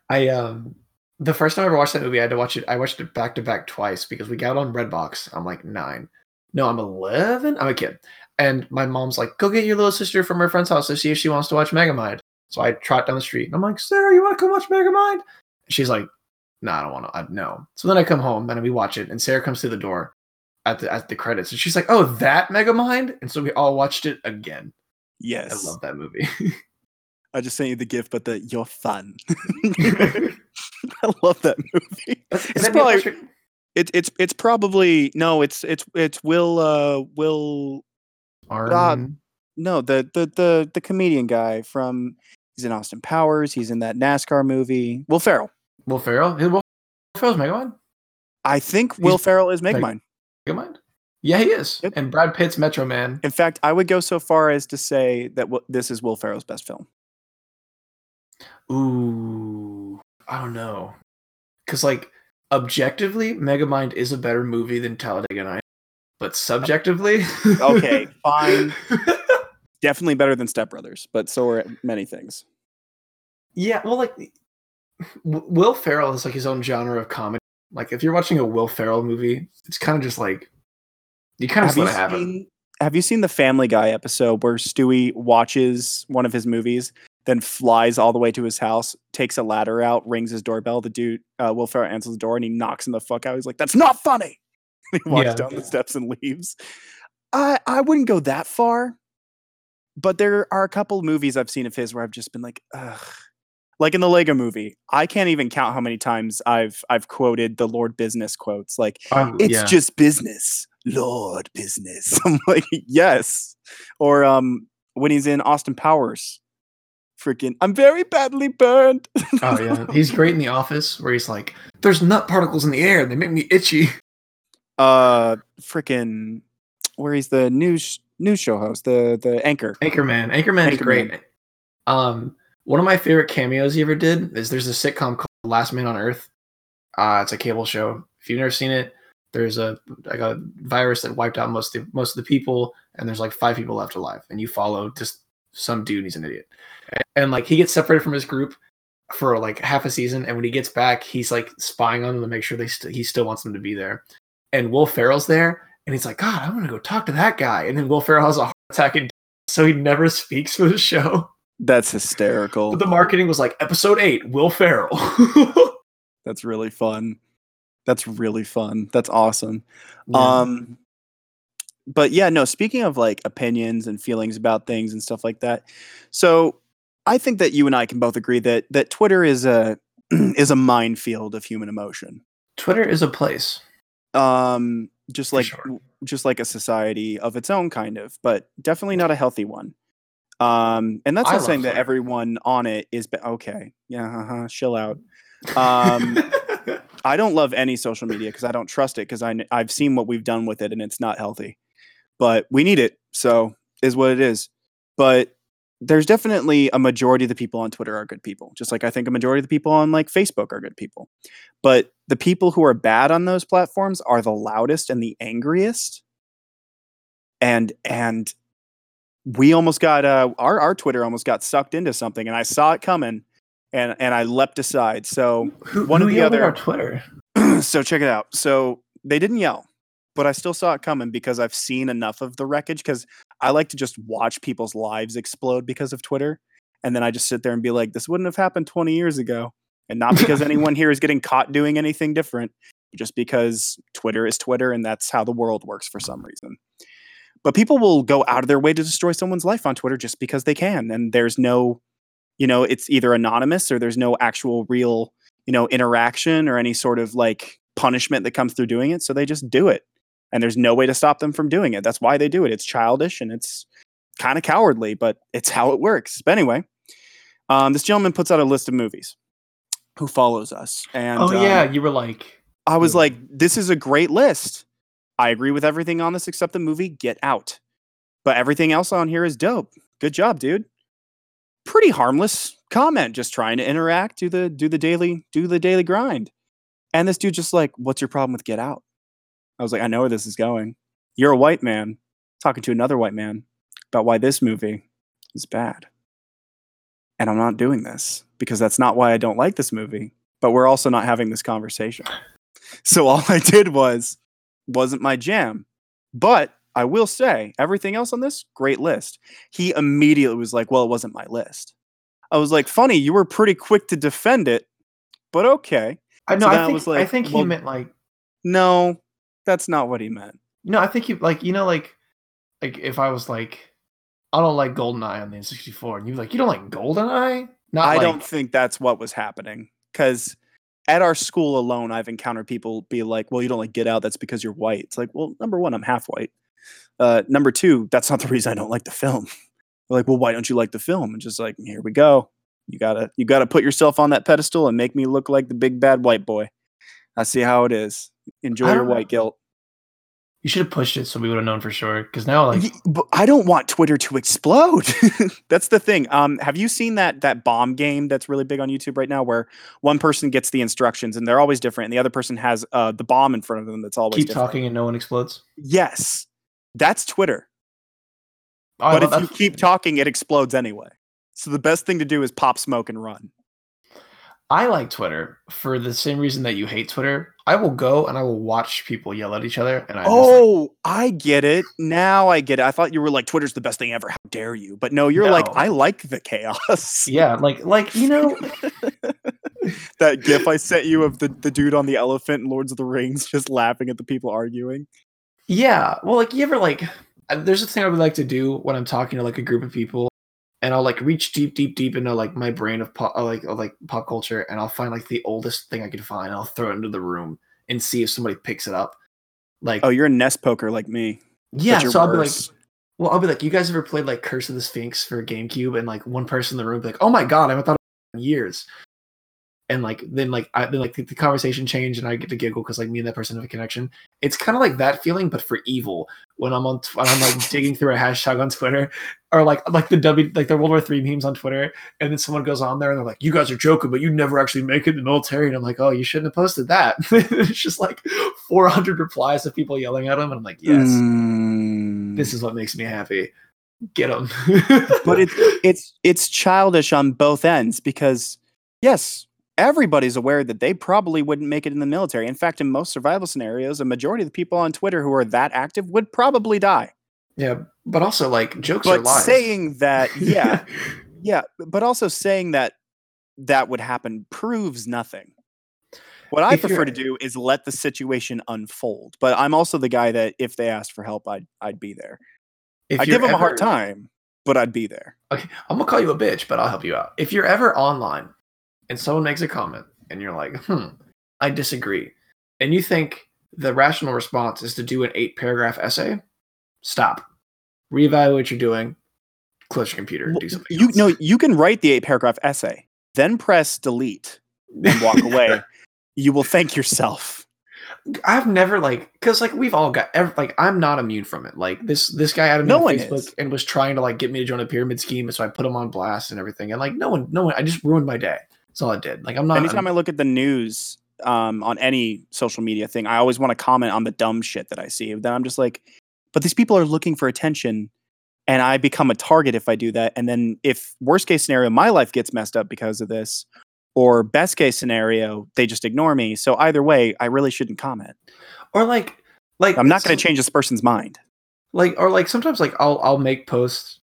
I um the first time I ever watched that movie, I had to watch it. I watched it back to back twice because we got on Redbox. I'm like nine. No, I'm eleven. I'm a kid, and my mom's like, "Go get your little sister from her friend's house to see if she wants to watch Megamind." So I trot down the street, and I'm like, "Sarah, you want to come watch Megamind?" She's like, "No, I don't want to. I, no." So then I come home and we watch it, and Sarah comes through the door at the at the credits, and she's like, "Oh, that Megamind!" And so we all watched it again. Yes. I love that movie. [laughs] I just sent you the gift, but the you're fun. [laughs] [laughs] I love that movie. That's- It's that probably- It, it's it's probably no, it's it's it's Will uh Will Arn- no the the the the comedian guy from he's in Austin Powers. He's in that NASCAR movie. Will Ferrell. Will Ferrell? Will Ferrell's Megamind? I think Will He's- Ferrell is like- Megamind. Megamind? Yeah, he is. Yep. And Brad Pitt's Metro Man. In fact, I would go so far as to say that w- this is Will Ferrell's best film. Ooh, I don't know. Because, like, objectively, Megamind is a better movie than Talladega Nights. But subjectively. [laughs] Okay, fine. [laughs] Definitely better than Step Brothers, but so are many things. yeah, well, like, W- Will Ferrell is like his own genre of comedy. Like, if you're watching a Will Ferrell movie, it's kind of just like, you kind of Have let it happen. have you seen the Family Guy episode where Stewie watches one of his movies, then flies all the way to his house, takes a ladder out, rings his doorbell. The dude, uh, Will Ferrell, answers the door and he knocks him the fuck out. He's like, "That's not funny." [laughs] he walks Yeah. down the steps and leaves. I I wouldn't go that far, but there are a couple movies I've seen of his where I've just been like, ugh. Like in the Lego movie, I can't even count how many times I've I've quoted the Lord Business quotes. Like, Um, it's yeah. just business lord business [laughs] i'm like yes or um when he's in austin powers freaking i'm very badly burned [laughs] Oh yeah, he's great in The Office, where he's like, "There's nut particles in the air, they make me itchy." uh freaking where he's the news news show host, the the anchor. Anchorman. Anchorman is Anchorman. great. Um, one of my favorite cameos he ever did is there's a sitcom called Last Man on Earth. Uh, it's a cable show. If you've never seen it, there's a like a virus that wiped out most of the, most of the people, and there's like five people left alive, and you follow just some dude. He's an idiot, and, like he gets separated from his group for like half a season, and when he gets back, he's like spying on them to make sure they st- he still wants them to be there. And Will Ferrell's there, and he's like, God, I'm gonna go talk to that guy. And then Will Ferrell has a heart attack, and [laughs] so he never speaks for the show. That's hysterical. But the marketing was like episode eight, Will Ferrell. [laughs] That's really fun. That's really fun. That's awesome. Yeah. Um but yeah, no, speaking of like opinions and feelings about things and stuff like that. So I think that you and I can both agree that that Twitter is a [clears throat] is a minefield of human emotion. Twitter is a place. Um just like sure. just like a society of its own kind of, but definitely not a healthy one. Um and that's I not saying that everyone on it is okay. Yeah, uh-huh, chill out. [laughs] Um [laughs] I don't love any social media because I don't trust it because I I've seen what we've done with it and it's not healthy. But we need it, so is what it is. But there's definitely a majority of the people on Twitter are good people, just like I think a majority of the people on like Facebook are good people. But the people who are bad on those platforms are the loudest and the angriest. And and we almost got uh our our Twitter almost got sucked into something, and I saw it coming, and and I leapt aside. So who, One who of the other- our Twitter? [clears throat] so check it out. So they didn't yell, but I still saw it coming because I've seen enough of the wreckage. Because I like to just watch people's lives explode because of Twitter, and then I just sit there and be like, "This wouldn't have happened 20 years ago," and not because anyone here is getting caught doing anything different, just because Twitter is Twitter, and that's how the world works for some reason. But people will go out of their way to destroy someone's life on Twitter just because they can, and there's no, you know, it's either anonymous or there's no actual real you know interaction or any sort of like punishment that comes through doing it so they just do it and there's no way to stop them from doing it. That's why they do it. It's childish and it's kind of cowardly but it's how it works. But anyway um, this gentleman puts out a list of movies who follows us and oh um, yeah, you were like, i was Yeah. like this is a great list i agree with everything on this except the movie get out. But everything else on here is dope. Good job dude. Pretty harmless comment just trying to interact do the do the daily do the daily grind. And this dude just like what's your problem with get out? I was like i know where this is going. You're a white man talking to another white man about why this movie is bad. And i'm not doing this because that's not why i don't like this movie but we're also not having this conversation. [laughs] So all i did was wasn't my jam but i will say everything else on this great list he immediately was like well it wasn't my list I was like, funny, you were pretty quick to defend it, but okay. I know. so I think was I think he well- meant like No, that's not what he meant. no. I think he like you know like like if I was like I don't like GoldenEye on the N64, and you're like you don't like GoldenEye? Not I like, don't think that's what was happening because at our school alone, I've encountered people be like, well, you don't like Get Out. That's because you're white. It's like, well, number one, I'm half white. Uh, number two, that's not the reason I don't like the film. [laughs] They're like, well, why don't you like the film? And just like, here we go. You gotta, you gotta put yourself on that pedestal and make me look like the big bad white boy. I see how it is. Enjoy your know. white guilt. You should have pushed it so we would have known for sure. Because now like but I don't want Twitter to explode. [laughs] that's the thing. Um, have you seen that that bomb game that's really big on YouTube right now, where one person gets the instructions and they're always different, and the other person has uh, the bomb in front of them that's always keep different. talking and no one explodes. Yes, that's Twitter. Oh, but if you keep talking, it explodes anyway. So the best thing to do is pop smoke and run. I like Twitter for the same reason that you hate Twitter. I will go and I will watch people yell at each other, and I just, like, Oh, I get it. Now I get it. I thought you were like Twitter's the best thing ever. How dare you? But no, you're like I like the chaos. [laughs] yeah, like like you know, [laughs] that gif I sent you of the, the dude on the elephant in Lords of the Rings just laughing at the people arguing. Yeah. Well, like you ever like uh, there's a thing I would like to do when I'm talking to like a group of people and I'll like reach deep, deep, deep into like my brain of pop like of, like pop culture and I'll find like the oldest thing I can find and I'll throw it into the room and see if somebody picks it up. Like Oh, you're a nest poker like me. yeah, so I'll be like well, I'll be like, you guys ever played like Curse of the Sphinx for GameCube? And like one person in the room be like, oh my god, I haven't thought in years. And like then like I then like the, the conversation changed and I get to giggle because like me and that person have a connection. It's kind of like that feeling, but for evil. When I'm on, when I'm like [laughs] digging through a hashtag on Twitter, or like like the W like the World War Three memes on Twitter, and then someone goes on there and they're like, "You guys are joking, but you never actually make it in the military." And I'm like, "Oh, you shouldn't have posted that." [laughs] it's just like 400 replies of people yelling at him, and I'm like, "Yes, Mm. this is what makes me happy. Get them." [laughs] but it's it's it's childish on both ends because yes everybody's aware that they probably wouldn't make it in the military. In fact in most survival scenarios a majority of the people on twitter who are that active would probably die. Yeah, but also like jokes are lies. saying that [laughs] yeah yeah but also saying that that would happen proves nothing. What i If prefer to do is let the situation unfold but i'm also the guy that if they asked for help i'd i'd be there. I'd give them a hard time but i'd be there. Okay, I'm gonna call you a bitch, but I'll help you out. If you're ever online and someone makes a comment and you're like, "Hmm, I disagree," and you think the rational response is to do an eight paragraph essay, stop, reevaluate what you're doing, close your computer, Well, do something. you else. know you can write the eight paragraph essay then press delete and walk [laughs] away you will thank yourself I've never like because like we've all got like I'm not immune from it. Like this this guy added me No on Facebook is. and was trying to like get me to join a pyramid scheme, and so I put him on blast and everything. And like no one, no one, I just ruined my day. That's all I did. Like I'm not. anytime I'm- i look at the news um, on any social media thing i always want to comment on the dumb shit that i see then i'm just like but these people are looking for attention and i become a target if i do that and then if worst case scenario my life gets messed up because of this or best case scenario they just ignore me so either way i really shouldn't comment or like like i'm not going to change this person's mind like or like sometimes like I'll I'll make posts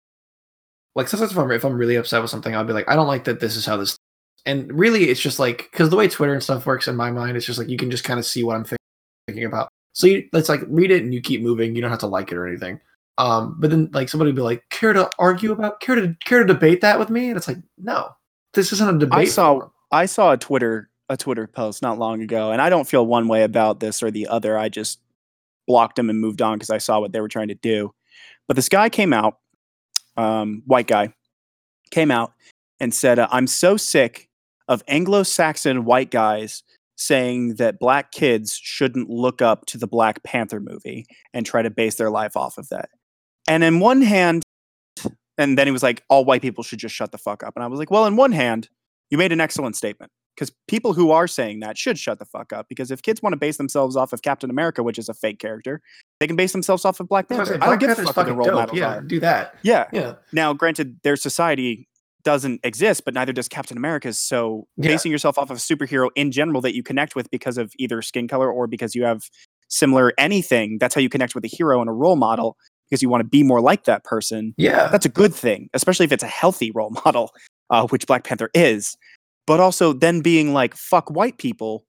like sometimes if I'm if I'm really upset with something I'll be like I don't like that this is how this and really it's just like because the way Twitter and stuff works in my mind it's just like you can just kind of see what I'm think- thinking about so you it's like read it and you keep moving you don't have to like it or anything um but then like somebody would be like care to argue about care to care to debate that with me and it's like no this isn't a debate i saw- forum. I saw a Twitter a Twitter post not long ago, and I don't feel one way about this or the other. I just blocked them and moved on because I saw what they were trying to do. But this guy came out, um, white guy, came out and said, uh, "I'm so sick of Anglo-Saxon white guys." Saying that black kids shouldn't look up to the Black Panther movie and try to base their life off of that. And in one hand, and then he was like, all white people should just shut the fuck up. And I was like, well, in one hand, you made an excellent statement because people who are saying that should shut the fuck up because if kids want to base themselves off of Captain America, which is a fake character, they can base themselves off of Black I Panther. like, I don't Black give a fuck the fucking role dope. models yeah are. do that Yeah. yeah Now, granted, their society doesn't exist, but neither does Captain America's. So Yeah. basing yourself off of a superhero in general that you connect with because of either skin color or because you have similar anything, that's how you connect with a hero and a role model because you want to be more like that person yeah that's a good thing, especially if it's a healthy role [laughs] model, uh, which Black Panther is. But also then being like, fuck white people,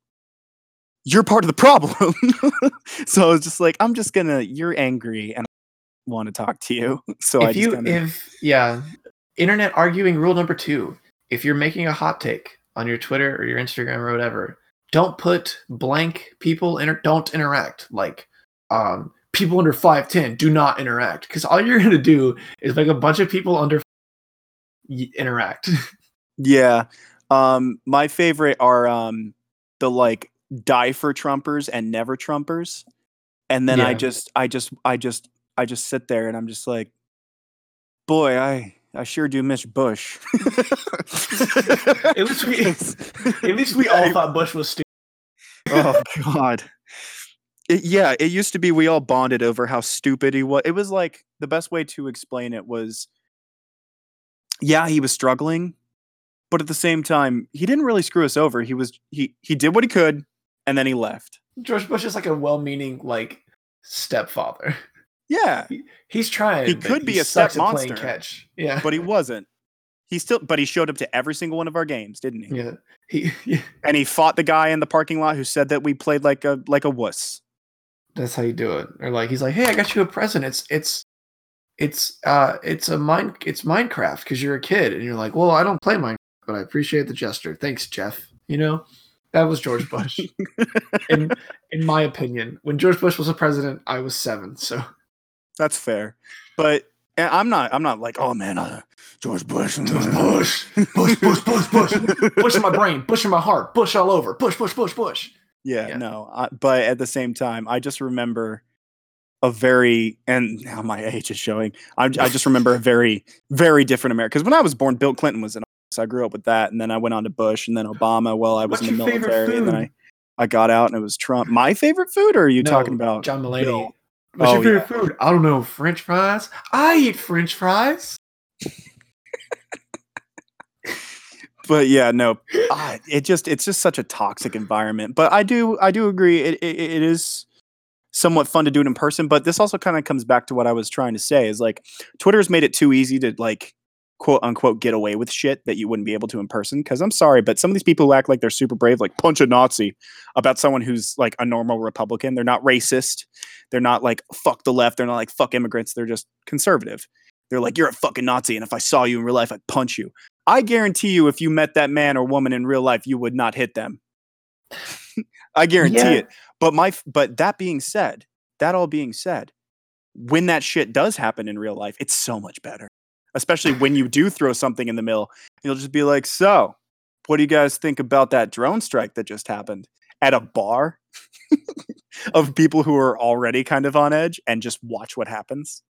you're part of the problem. [laughs] so I was just like, I'm just gonna, you're angry and I want to talk to you. [laughs] So I if just you kinda, if yeah internet arguing rule number two. If you're making a hot take on your twitter or your instagram or whatever don't put blank people inter- don't interact. Like um people under 510 do not interact. Because all you're gonna do is make a bunch of people under y- interact. [laughs] Yeah. Um, my favorite are um the like die for Trumpers and never Trumpers. And then I just I just I just I just sit there and I'm just like, boy, I I sure do miss Bush. [laughs] At least we- at least we all thought bush was stupid. Oh god. It- yeah it used to be we all bonded over how stupid he was it was like the best way to explain it was yeah he was struggling but at the same time he didn't really screw us over. He was he he did what he could and then he left. George bush is like a well-meaning like stepfather yeah he's trying He could be a sucks step monster, catch yeah but he wasn't he still but he showed up to every single one of our games didn't he yeah he [laughs] yeah. and he fought the guy in the parking lot who said that we played like a like a wuss That's how you do it. Or like he's like, "Hey, I got you a present. It's it's it's uh it's a mine it's Minecraft because you're a kid." And you're like, "Well, I don't play Minecraft, but I appreciate the gesture. Thanks, Jeff." You know, that was George Bush. [laughs] in in my opinion, when George Bush was a president, I was seven. So That's fair. But And I'm not. I'm not like, oh man, uh, George Bush. Bush, Bush, Bush, Bush, Bush, Bush, Bush in my brain, Bush in my heart, Bush all over, Bush, Bush, Bush, Bush. Yeah, Yeah. no. I, but at the same time, I just remember a very, and now my age is showing. I, I just remember a very, very different America. Because when I was born, Bill Clinton was in office. I grew up with that, and then I went on to Bush, and then Obama. While I was What's in the military, and then I. I got out, and it was Trump. My favorite food, or are you No, talking about John Mulaney? Bill? What's Oh, your favorite food? I don't know. French fries. I eat French fries. [laughs] but yeah, no, ah, it just it's just such a toxic environment. But I do I do agree it it, it is somewhat fun to do it in person. But this also kind of comes back to what I was trying to say is like Twitter's made it too easy to like quote unquote get away with shit that you wouldn't be able to in person. Because I'm sorry, but some of these people who act like they're super brave, like punch a Nazi about someone who's like a normal Republican. They're not racist. They're not like fuck the left. They're not like fuck immigrants. They're just conservative. They're like, you're a fucking Nazi, and if I saw you in real life, I'd punch you. I guarantee you, if you met that man or woman in real life, you would not hit them. [laughs] I guarantee Yeah. it. But my, but that being said, that all being said, when that shit does happen in real life, it's so much better. Especially when you do throw something in the mill, you'll just be like, "So, what do you guys think about that drone strike that just happened at a bar [laughs] of people who are already kind of on edge and just watch what happens?"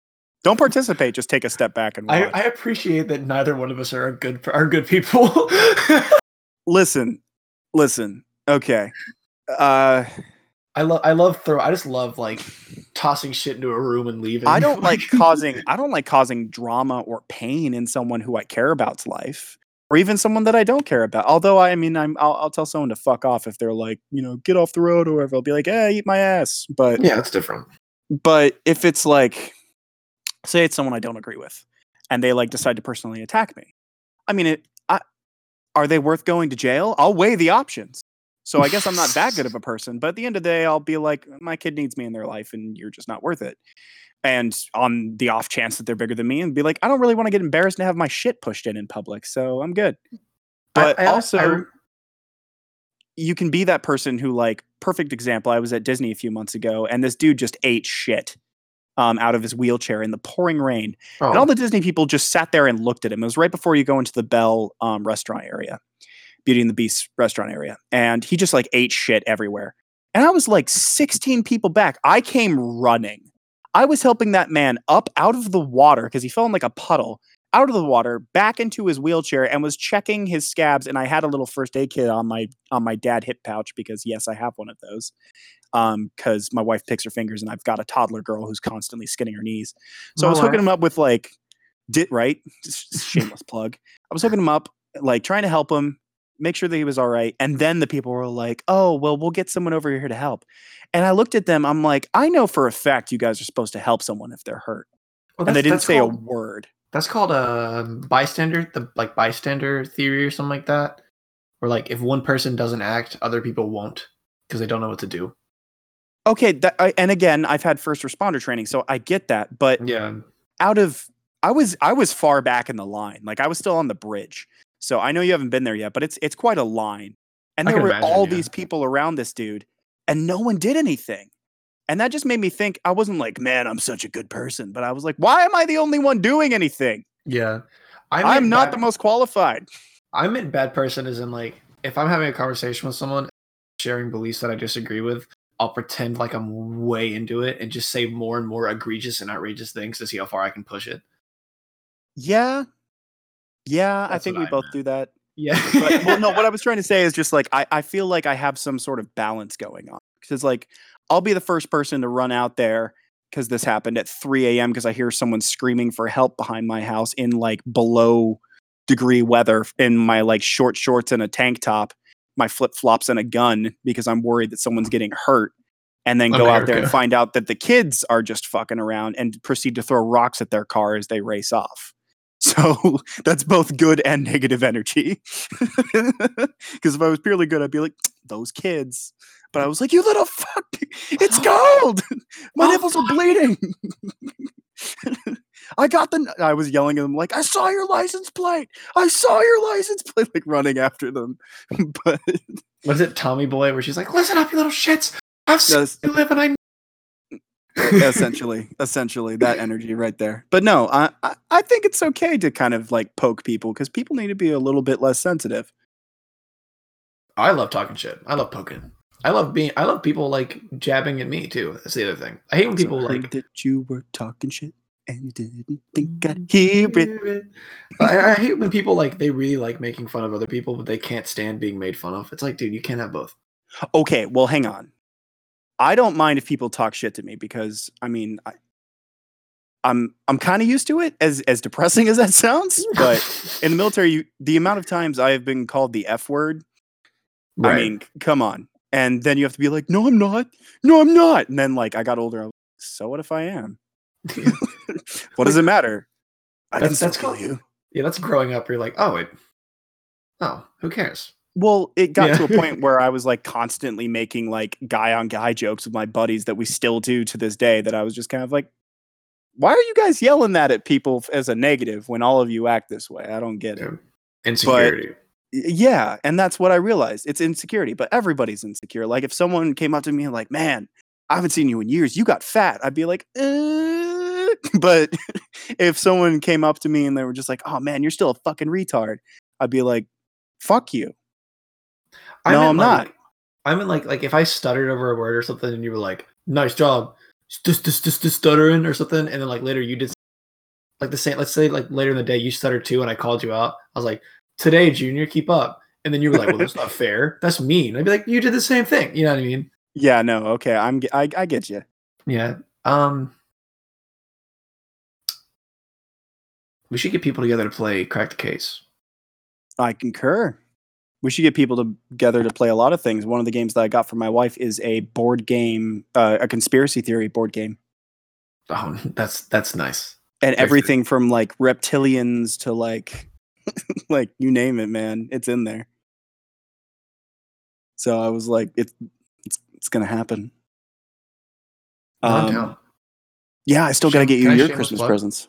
Don't participate. Just take a step back and watch. I, I appreciate that neither one of us are good are good people. [laughs] listen, listen. Okay. Uh, I love I love throw. I just love like tossing shit into a room and leaving. I don't like [laughs] causing. I don't like causing drama or pain in someone who I care about's life, or even someone that I don't care about. Although I mean, I'm I'll, I'll tell someone to fuck off if they're like, you know, get off the road or whatever. I'll be like, hey, eat my ass. But Yeah, it's different. but if it's like, say it's someone I don't agree with, and they like decide to personally attack me, I mean, it. I, are they worth going to jail? I'll weigh the options. So I guess I'm not that good of [laughs] a person, but at the end of the day, I'll be like, my kid needs me in their life, and you're just not worth it. And on the off chance that they're bigger than me, and be like, I don't really want to get embarrassed and have my shit pushed in in public, so I'm good. But I- I- also, I- you can be that person who like perfect example i was at disney a few months ago and this dude just ate shit um, out of his wheelchair in the pouring rain and all oh, the disney people just sat there and looked at him it was right before you go into the bell um, restaurant area beauty and the beast restaurant area and he just like ate shit everywhere. And i was like 16 people back. I came running. I was helping that man up out of the water because he fell in like a puddle out of the water back into his wheelchair and was checking his scabs and i had a little first aid kit on my on my dad hip pouch because yes i have one of those um because my wife picks her fingers and i've got a toddler girl who's constantly skinning her knees. So i was hooking him up with like did right? Just shameless plug. I was hooking him up like trying to help him make sure that he was all right and then the people were like oh well we'll get someone over here to help and i looked at them i'm like i know for a fact you guys are supposed to help someone if they're hurt well, and they didn't say called, a word That's called a bystander, the like bystander theory or something like that. Where like if one person doesn't act, other people won't because they don't know what to do. okay that, I, and again i've had first responder training so i get that but Yeah. out of i was i was far back in the line like i was still on the bridge so i know you haven't been there yet but it's it's quite a line and I there were imagine, all yeah. these people around this dude and no one did anything and that just made me think i wasn't like man i'm such a good person but i was like why am i the only one doing anything Yeah. I i'm not bad- the most qualified I meant bad person as in like if I'm having a conversation with someone sharing beliefs that I disagree with, I'll pretend like I'm way into it and just say more and more egregious and outrageous things to see how far I can push it. yeah yeah i think we I both meant. do that Yeah. but well, no, what I [laughs] was trying to say is just like I, I feel like I have some sort of balance going on because like I'll be the first person to run out there because this happened at 3 a.m. because I hear someone screaming for help behind my house in like below degree weather in my like short shorts and a tank top, my flip flops and a gun because I'm worried that someone's getting hurt. And then go out there and find out that the kids are just fucking around and proceed to throw rocks at their car as they race off. So [laughs] that's both good and negative energy. [laughs] Because if I was purely good, I'd be like, those kids. But I was like, you little fuck, [laughs] it's cold. [gasps] My Oh, nipples are bleeding. I got the. I was yelling at them like, I saw your license plate. I saw your license plate, like running after them. but Was it Tommy Boy where she's like, "Listen up, you little shits! I've seen Yes. you live and I." essentially essentially that energy right there but no I, I i think it's okay to kind of like poke people because people need to be a little bit less sensitive I love talking shit. I love poking. I love being. I love people like jabbing at me too. That's the other thing. I hate when people I like. that you were talking shit and you didn't think i'd mm-hmm. hear it I, I hate when people like they really like making fun of other people, but they can't stand being made fun of. It's like, dude, you can't have both. okay well hang on i don't mind if people talk shit to me because i mean I, i'm i'm kind of used to it as as depressing [laughs] as that sounds but in the military you, the amount of times i have been called the f word I mean, come on. And then you have to be like, no, I'm not. No, I'm not. And then like I got older. I was like, so what if I am? [laughs] [laughs] What does it matter? I can That's- still that's kill you. yeah, that's growing up. You're like, oh, it. Oh, who cares? Well, it got to a point where I was like constantly making like guy on guy jokes with my buddies that we still do to this day. That I was just kind of like, why are you guys yelling that at people as a negative when all of you act this way? I don't get it. Yeah. Insecurity. Y- Yeah, and that's what I realized. It's insecurity, but everybody's insecure. Like if someone came up to me and like, "Man, I haven't seen you in years. You got fat." I'd be like, uh, [laughs] but [laughs] if someone came up to me and they were just like, "Oh man, you're still a fucking retard," I'd be like, "Fuck you." I No, I'm like- not. I mean, like, like if I stuttered over a word or something, and you were like, "Nice job," just, just, just, just stuttering or something, and then like later you did, like the same. Let's say like later in the day you stuttered too, and I called you out. I was like, "Today, Junior, keep up," and then you were like, "Well, that's not fair. That's mean." I'd be like, "You did the same thing." You know what I mean? Yeah, no, okay, I'm I, I get you. Yeah. Um. We should get people together to play crack the case. I concur. We should get people together to play a lot of things. One of the games that I got for my wife is a board game, uh, a conspiracy theory board game. Oh, that's that's nice. and Very everything from like reptilians to like [laughs] like you name it man it's in there so i was like it's it's, it's gonna happen Um, yeah i still gotta get you your christmas presents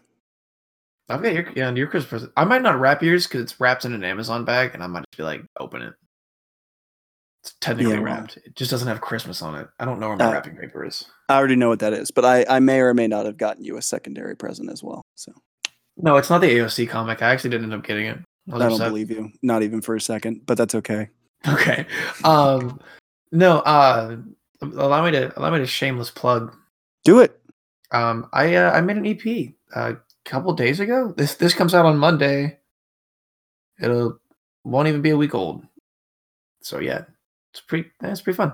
I've got your yeah, your Christmas present. I might not wrap yours because it's wrapped in an Amazon bag, and I might just be like, open it. It's technically Yeah, well. wrapped. It just doesn't have Christmas on it. I don't know where my Uh, wrapping paper is. i already know what that is but i i may or may not have gotten you a secondary present as well so No, it's not the AOC comic. I actually didn't end up getting it. I i don't upset. believe you not even for a second but that's okay Okay. Um. No. Uh. Allow me to allow me to shameless plug. do it Um. I uh, I made an EP a couple days ago. This this comes out on Monday. It'll won't even be a week old. So yeah, it's pretty. yeah, It's pretty fun.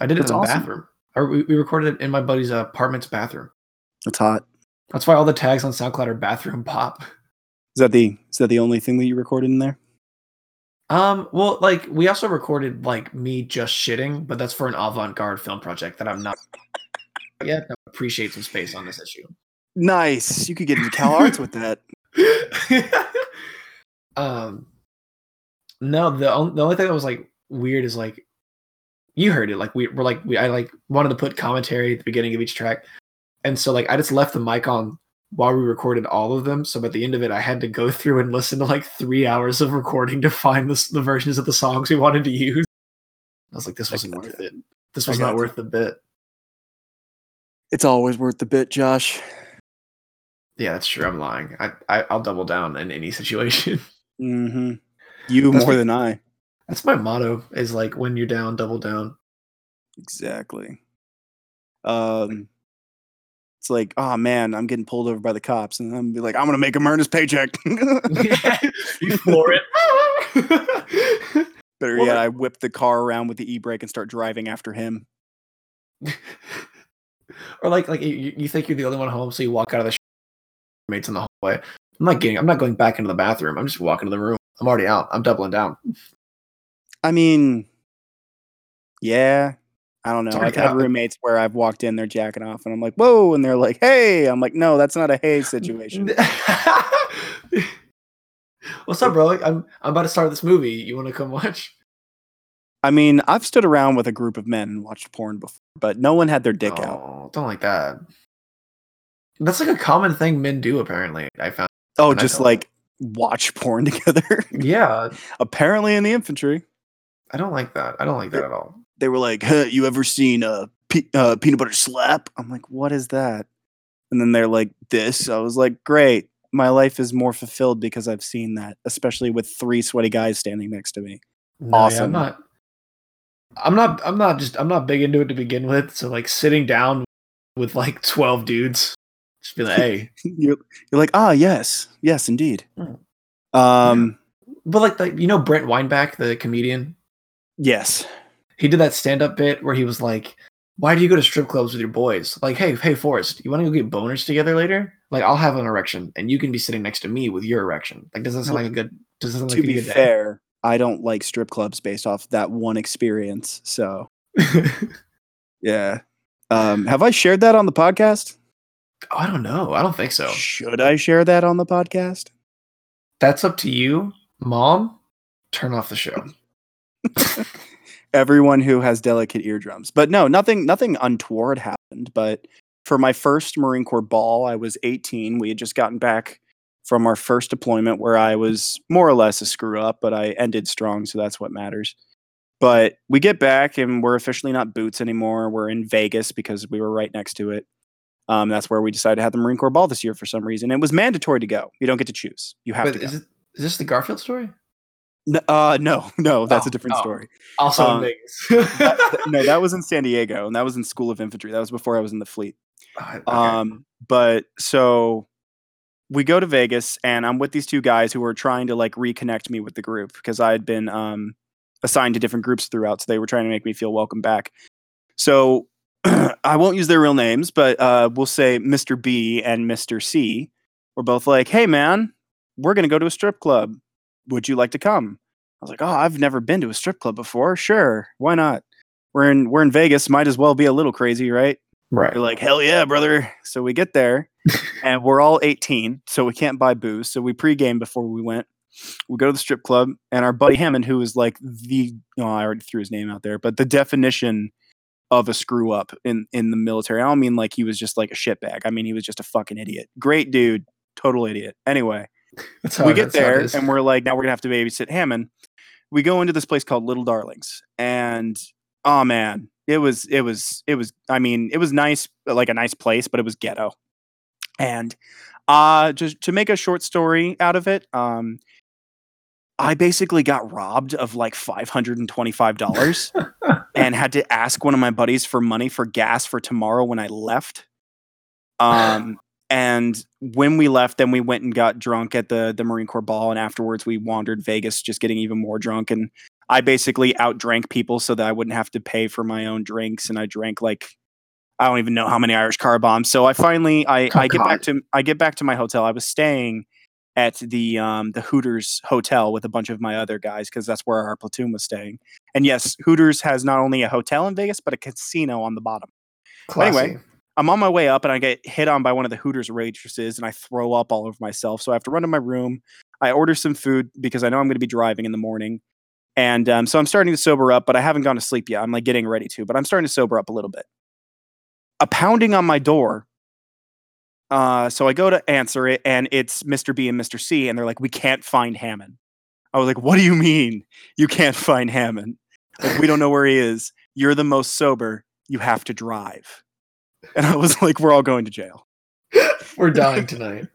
I did it That's in the awesome. bathroom. Or we, we recorded it in my buddy's uh, apartment's bathroom. that's hot That's why all the tags on SoundCloud are bathroom pop. is that the is that the only thing that you recorded in there Um, well, like we also recorded like me just shitting, but that's for an avant-garde film project that I'm not yet. I appreciate some space on this issue. Nice you could get into cal arts with that [laughs] um, no, the only, the only thing that was like weird is like you heard it. Like we were like we I like wanted to put commentary at the beginning of each track, and so like I just left the mic on while we recorded all of them. So at the end of it, I had to go [laughs] through and listen to like three hours of recording to find the the versions of the songs we wanted to use. I was like, this wasn't worth it. This was not worth the bit. it's always worth the bit josh Yeah, that's true. I'm lying. I, I I'll double down in any [laughs] situation. Mm-hmm. You That's more be- than I. That's my motto. Is like when you're down, double down. Exactly. Um, it's like, oh man, I'm getting pulled over by the cops, and I'm gonna be like, I'm gonna make him earn his paycheck. [laughs] you [laughs] floor it. Better Well, yet, I whip the car around with the e-brake and start driving after him. or like like you, you think you're the only one home, so you walk out of the mates in the hallway. I'm not getting. I'm not going back into the bathroom. I'm just walking to the room. I'm already out. I'm doubling down. I mean, yeah, I don't know. I've had out. roommates where I've walked in, they're jacking off, and I'm like, whoa, and they're like, hey, I'm like, no, that's not a hey situation. [laughs] What's up, bro? I'm I'm about to start this movie. You want to come watch? I mean, I've stood around with a group of men and watched porn before, but no one had their dick out. Oh, don't like that. That's like a common thing men do. Apparently, I found. Oh, just like watch porn [laughs] together. Yeah, Apparently, in the infantry, I don't like that. I don't like that at all. they were like, huh, "You ever seen a Pe- uh, peanut butter slap. I'm like, what is that? And then they're like, this. I was like, great. My life is more fulfilled because I've seen that, especially with three sweaty guys standing next to me. No, yeah, Awesome. I'm not. I'm not. I'm not just. I'm not big into it to begin with. So like sitting down with like twelve dudes, just be like, hey. [laughs] you're, you're like, ah, yes, yes, indeed. Mm. Um, But like, like you know Brent Weinbach, the comedian. yes, He did that stand-up bit where he was like, "Why do you go to strip clubs with your boys? Like, hey, hey, Forrest, you want to go get boners together later? Like, I'll have an erection, and you can be sitting next to me with your erection. Like, does that sound Well, like a good? Does that sound to like a be good day? fair, I don't like strip clubs based off that one experience. So [laughs] yeah. Um, have I shared that on the podcast? Oh, I don't know. I don't think so. Should I share that on the podcast? That's up to you, mom. Turn off the show. [laughs] Everyone who has delicate eardrums. But no, nothing nothing untoward happened. But for my first Marine Corps ball, I was 18. We had just gotten back from our first deployment where I was more or less a screw up, but I ended strong, so that's what matters. But we get back and we're officially not boots anymore. We're in Vegas because we were right next to it. Um, that's where we decided to have the Marine Corps ball this year for some reason. It was mandatory to go. You don't get to choose. You have But to go. is it is this the Garfield story? N- uh, no, [laughs] no, that's a Oh, different oh. story. Also Um, in Vegas. [laughs] That- [laughs] th- no, that was in San Diego, and that was in School of Infantry. That was before I was in the fleet. Okay. Um, but so we go to Vegas, and I'm with these two guys who were trying to like reconnect me with the group because I had been um, assigned to different groups throughout, so they were trying to make me feel welcome back. So [clears throat] I won't use their real names, but uh, we'll say Mr. B and Mr. C were both like, "Hey, man, we're gonna go to a strip club. Would you like to come?" I was like, "Oh, I've never been to a strip club before. Sure, why not? We're in we're in Vegas. Might as well be a little crazy, right?" right. They're like, hell yeah, brother. So we get there [laughs] and we're all 18, so we can't buy booze. So we pregame before we went. We go to the strip club, and our buddy Hammond, who is like the, oh, I already threw his name out there, but the definition of a screw up in, in the military. I don't mean like he was just like a shitbag. I mean, he was just a fucking idiot. Great dude, total idiot. Anyway, we get that's how it there and we're like, now we're gonna have to babysit Hammond. We go into this place called Little Darlings, and oh man, it was it was it was. I mean, it was nice, like a nice place, but it was ghetto. And uh, just to make a short story out of it, um, I basically got robbed of like five hundred and twenty-five dollars, [laughs] and had to ask one of my buddies for money for gas for tomorrow when I left. Um, [sighs] and when we left, then we went and got drunk at the the Marine Corps ball, and afterwards we wandered Vegas, just getting even more drunk. And I basically outdrank people so that I wouldn't have to pay for my own drinks, and I drank like I don't even know how many Irish car bombs. So I finally I Oh, I get back to I get back to my hotel. I was staying at the um the Hooters hotel with a bunch of my other guys because that's where our platoon was staying. And yes, Hooters has not only a hotel in Vegas but a casino on the bottom. Classy. anyway, I'm on my way up and I get hit on by one of the Hooters waitresses and I throw up all over myself. So I have to run to my room. I order some food because I know I'm going to be driving in the morning. And um, so I'm starting to sober up, but I haven't gone to sleep yet. I'm like getting ready to, but I'm starting to sober up a little bit. A pounding on my door. Uh, so I go to answer it and it's Mr. B and Mr. C. And they're like, we can't find Hammond. I was like, what do you mean you can't find Hammond? Like, we don't know where he is. You're the most sober. You have to drive. And I was [laughs] like, we're all going to jail. [laughs] We're dying tonight.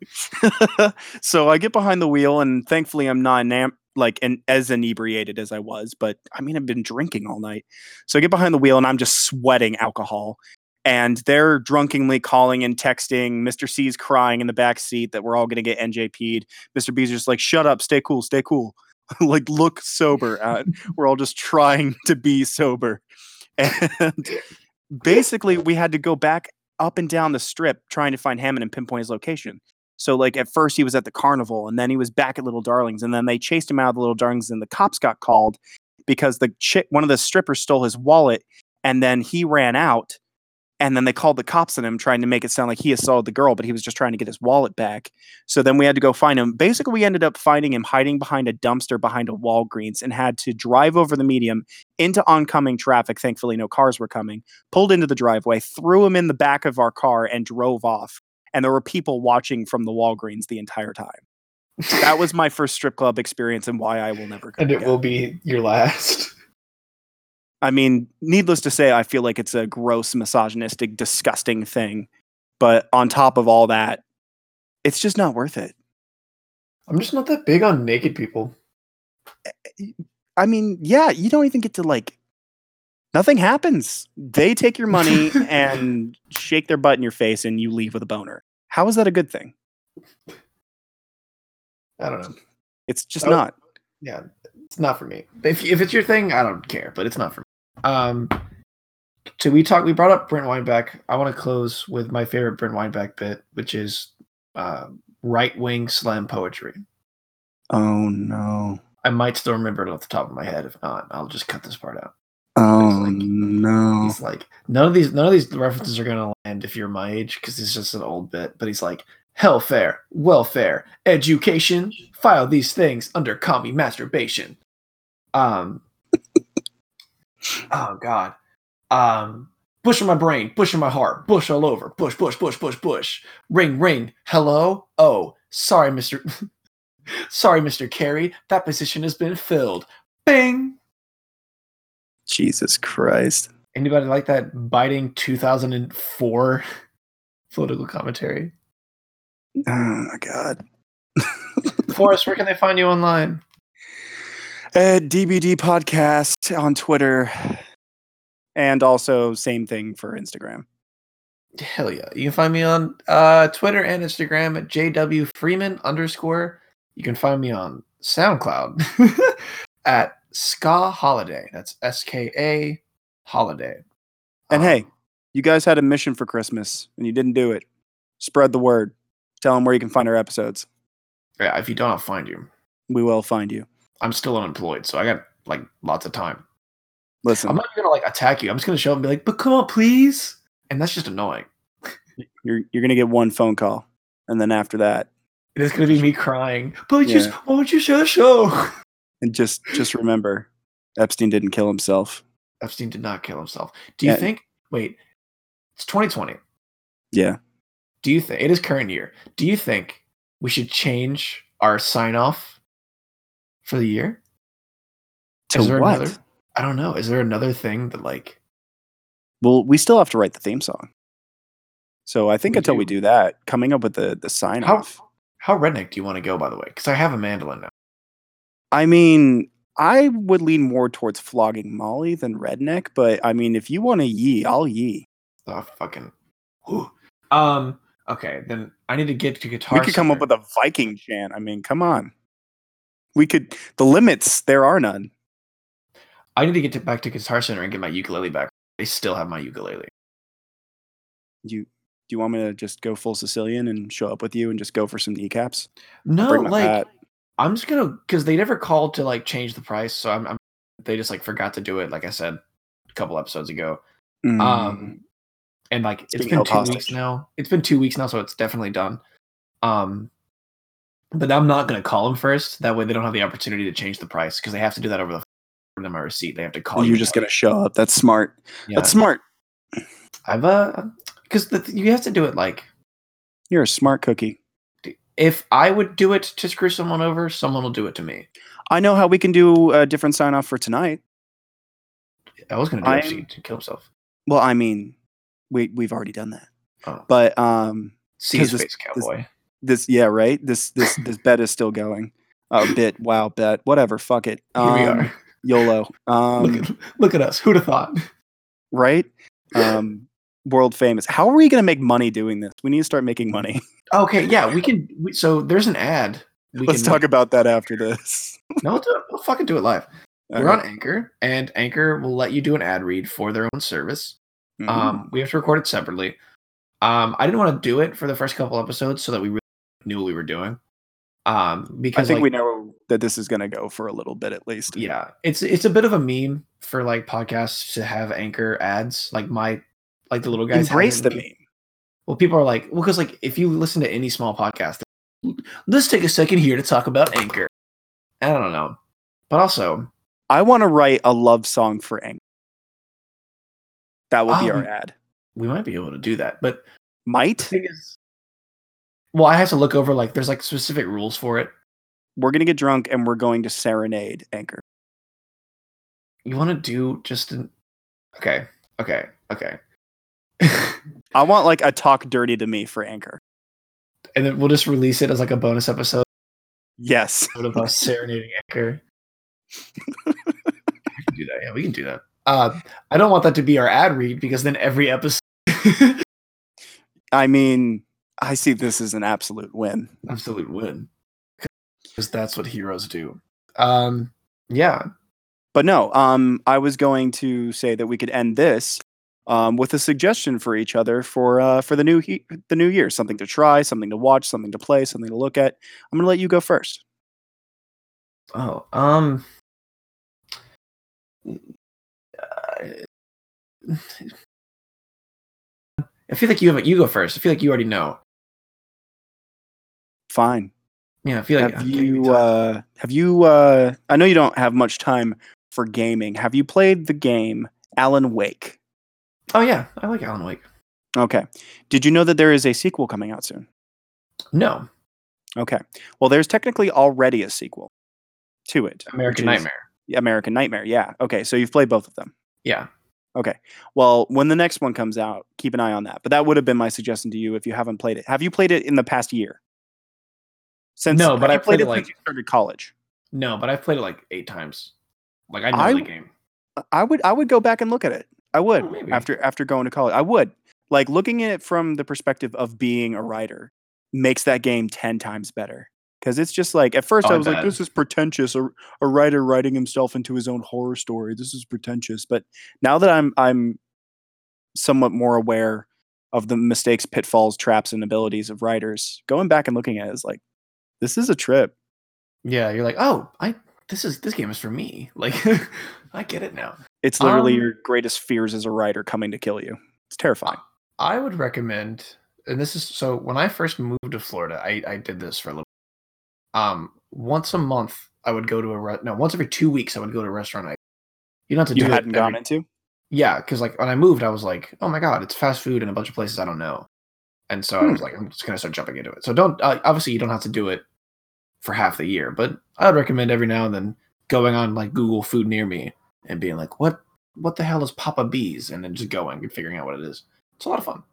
[laughs] so I get behind the wheel, and thankfully, I'm not enam- like an, as inebriated as I was. But I mean, I've been drinking all night. So I get behind the wheel, and I'm just sweating alcohol. And they're drunkenly calling and texting. Mr. C's crying in the back seat that we're all going to get NJP'd. Mr. B's just like, shut up, stay cool, stay cool. [laughs] like, look sober. Uh, [laughs] we're all just trying to be sober. And basically, we had to go back up and down the strip trying to find Hammond and pinpoint his location. So like at first he was at the carnival and then he was back at Little Darlings and then they chased him out of the Little Darlings and the cops got called because the chick one of the strippers stole his wallet and then he ran out and then they called the cops on him trying to make it sound like he assaulted the girl but he was just trying to get his wallet back. So then we had to go find him. Basically we ended up finding him hiding behind a dumpster behind a Walgreens and had to drive over the medium into oncoming traffic. Thankfully no cars were coming pulled into the driveway, threw him in the back of our car, and drove off. And there were people watching from the Walgreens the entire time. That was my first strip club experience and why I will never go. [laughs] and it again. will be your last. I mean, needless to say, I feel like it's a gross, misogynistic, disgusting thing. But on top of all that, it's just not worth it. I'm just not that big on naked people. I mean, yeah, you don't even get to like. Nothing happens. They take your money [laughs] and shake their butt in your face, and you leave with a boner. How is that a good thing? I don't know. It's just Oh. not. Yeah, it's not for me. If if it's your thing, I don't care, but it's not for me. Um, so we talked. We brought up Brent Weinbach. I want to close with my favorite Brent Weinbach bit, which is uh, right wing slam poetry. Oh no. I might still remember it off the top of my head. If not, I'll just cut this part out. Oh like- no. He's like, none of these none of these references are gonna land if you're my age because it's just an old bit. But he's like, hellfare, welfare, education, file these things under commie masturbation. Um. Oh God. Um. Bush in my brain, bush in my heart, bush all over, bush, bush, bush, bush, bush. Ring, ring. Hello. Oh, sorry, Mister. [laughs] sorry, Mister Kerry. That position has been filled. Bing. Jesus Christ. Anybody like that biting 2004 [laughs] political commentary? Oh my god. [laughs] Forrest, where can they find you online? At DBD podcast on Twitter. And also same thing for Instagram. Hell yeah. You can find me on uh, Twitter and Instagram at JW Freeman underscore. You can find me on SoundCloud [laughs] at Ska Holiday. That's S K A Holiday. And Um, hey, you guys had a mission for Christmas and you didn't do it. Spread the word. Tell them where you can find our episodes. yeah, if you don't, I'll find you. We will find you. I'm still unemployed, so I got like lots of time. Listen, I'm not even gonna like attack you. I'm just gonna show up and be like, but come on, please. And that's just annoying. [laughs] you're you're gonna get one phone call, and then after that, It is gonna be me crying. But just why won't you show the show? [laughs] and just just remember, Epstein didn't kill himself. Epstein did not kill himself. Do you Yeah. think? Wait, it's 2020. Yeah. Do you think it is current year? Do you think we should change our sign off for the year? To Is there what? another- I don't know. Is there another thing that like? Well, we still have to write the theme song. So I think We until we do. do that, coming up with the the sign off. how redneck do you want to go? By the way, because I have a mandolin now. I mean, I would lean more towards flogging Molly than redneck, but I mean, if you want to yee, I'll yee. Oh fucking. Whew. Um. Okay, then I need to get to guitar. we could come up with a Viking chant. I mean, come on. We could. The limits there are none. I need to get to, back to Guitar Center and get my ukulele back. They still have my ukulele. You do you want me to just go full Sicilian and show up with you and just go for some kneecaps? No, like bat. I'm just gonna because they never called to like change the price, so I'm, I'm they just like forgot to do it. Like I said a couple episodes ago. Mm. Um, and like it's being been two weeks now. It's been two weeks now, so it's definitely done. Um, but I'm not gonna call them first. That way, they don't have the opportunity to change the price because they have to do that over the phone in my receipt. They have to call you. you're just gonna show up. That's smart. Yeah. That's smart. I've uh, because you have to do it like You're a smart cookie. if I would do it to screw someone over, someone will do it to me. I know how we can do a different sign off for tonight. I was gonna do I'm- it to kill himself. Well, I mean, we we've already done that. Oh. But um, See his this- face, cowboy. this yeah, right. This this this bet is still going. Uh, bit wow bet whatever. Fuck it. Here we Um, are. YOLO. Um, look, at, look at us. Who'd have thought? right? Um, world famous. How are we going to make money doing this? We need to start making money. [laughs] Okay, yeah, we can. We, so there's an ad. We Let's talk about that after this. [laughs] No, we'll, do it. we'll fucking do it live. We're on Anchor, and Anchor will let you do an ad read for their own service. Mhm. Um, we have to record it separately. Um, I didn't want to do it for the first couple episodes so that we really knew what we were doing. Um, because I think like, we know that this is going to go for a little bit at least. yeah, it's it's a bit of a meme for like podcasts to have Anchor ads. Like my like the little guys have Embrace the meme. Well, people are like, well, because like if you listen to any small podcast, let's take a second here to talk about Anchor. I don't know, but also, I want to write a love song for anchor. That will be Oh, our ad. we might be able to do that. But the Might thing is, well, I have to look over like there's like specific rules for it. we're going to get drunk and we're going to serenade Anchor. You want to do just an okay, okay, okay, I [laughs] want like a talk dirty to me for Anchor. and then we'll just release it as like a bonus episode Yes. [laughs] of us serenading Anchor. [laughs] we can do that. Yeah, we can do that. Uh, I don't want that to be our ad read because then every episode, I mean, I see this as an absolute win. absolute win, because that's what heroes do. Um, yeah, But no, um, I was going to say that we could end this um, with a suggestion for each other for uh, for the new he- the new year, something to try, something to watch, something to play, something to look at. I'm gonna let you go first. Oh, um, uh, I feel like you have you go first. I feel like you already know. Fine. Yeah, I feel like have you uh, have you? Uh, I know you don't have much time for gaming. Have you played the game Alan Wake? oh yeah, I like Alan Wake. Okay. Did you know that there is a sequel coming out soon? No, Okay. Well, there's technically already a sequel to it. American Nightmare. American Nightmare. Yeah. Okay. So you've played both of them. Yeah, Okay. Well, when the next one comes out, keep an eye on that. But that would have been my suggestion to you if you haven't played it. Have you played it in the past year? Since No, but I you played it, since like- you started college. no, but I've played it like eight times. Like I know I- the game. I would I would go back and look at it. I would Oh, after after going to college. I would. Like looking at it from the perspective of being a writer makes that game 10 times better. Cuz it's just like at first Oh, I I was like this is pretentious a, a writer writing himself into his own horror story. This is pretentious. But now that I'm I'm somewhat more aware of the mistakes, pitfalls, traps and abilities of writers, going back and looking at it is like this is a trip. Yeah, you're like, oh, I this is this game is for me. [laughs] Like, I get it now. It's literally Um, your greatest fears as a writer coming to kill you. It's terrifying. I would recommend, and this is so when I first moved to Florida, I, I did this for a little. Um, once a month, I would go to a re- no, once every two weeks, I would go to a restaurant. I you don't have to You do hadn't gone into? Yeah, because like when I moved, I was like, oh my god, it's fast food in a bunch of places I don't know, and so I was like, I'm just gonna start jumping into it. So don't uh, obviously you don't have to do it for half the year, but I would recommend every now and then going on like Google Food near me and being like, what what the hell is Papa Bees, and then just going and figuring out what it is. It's a lot of fun.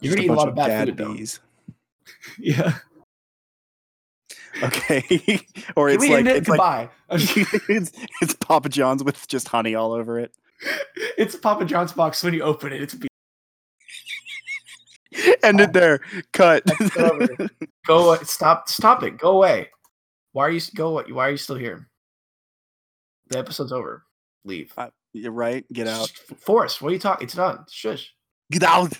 You're gonna eat a lot of bad food, bees. [laughs] Yeah. Okay. [laughs] or Can it's like it? it's like [laughs] it's, it's Papa John's with just honey all over it. [laughs] it's Papa John's box when you open it. It's be- End it oh. there. Cut. Go away. Stop. Stop it. Go away. Why are you go? away. Why are you still here? The episode's over. Leave. Uh, you're right. Get out. Forrest, what are you talking? It's done. Shush. Get out.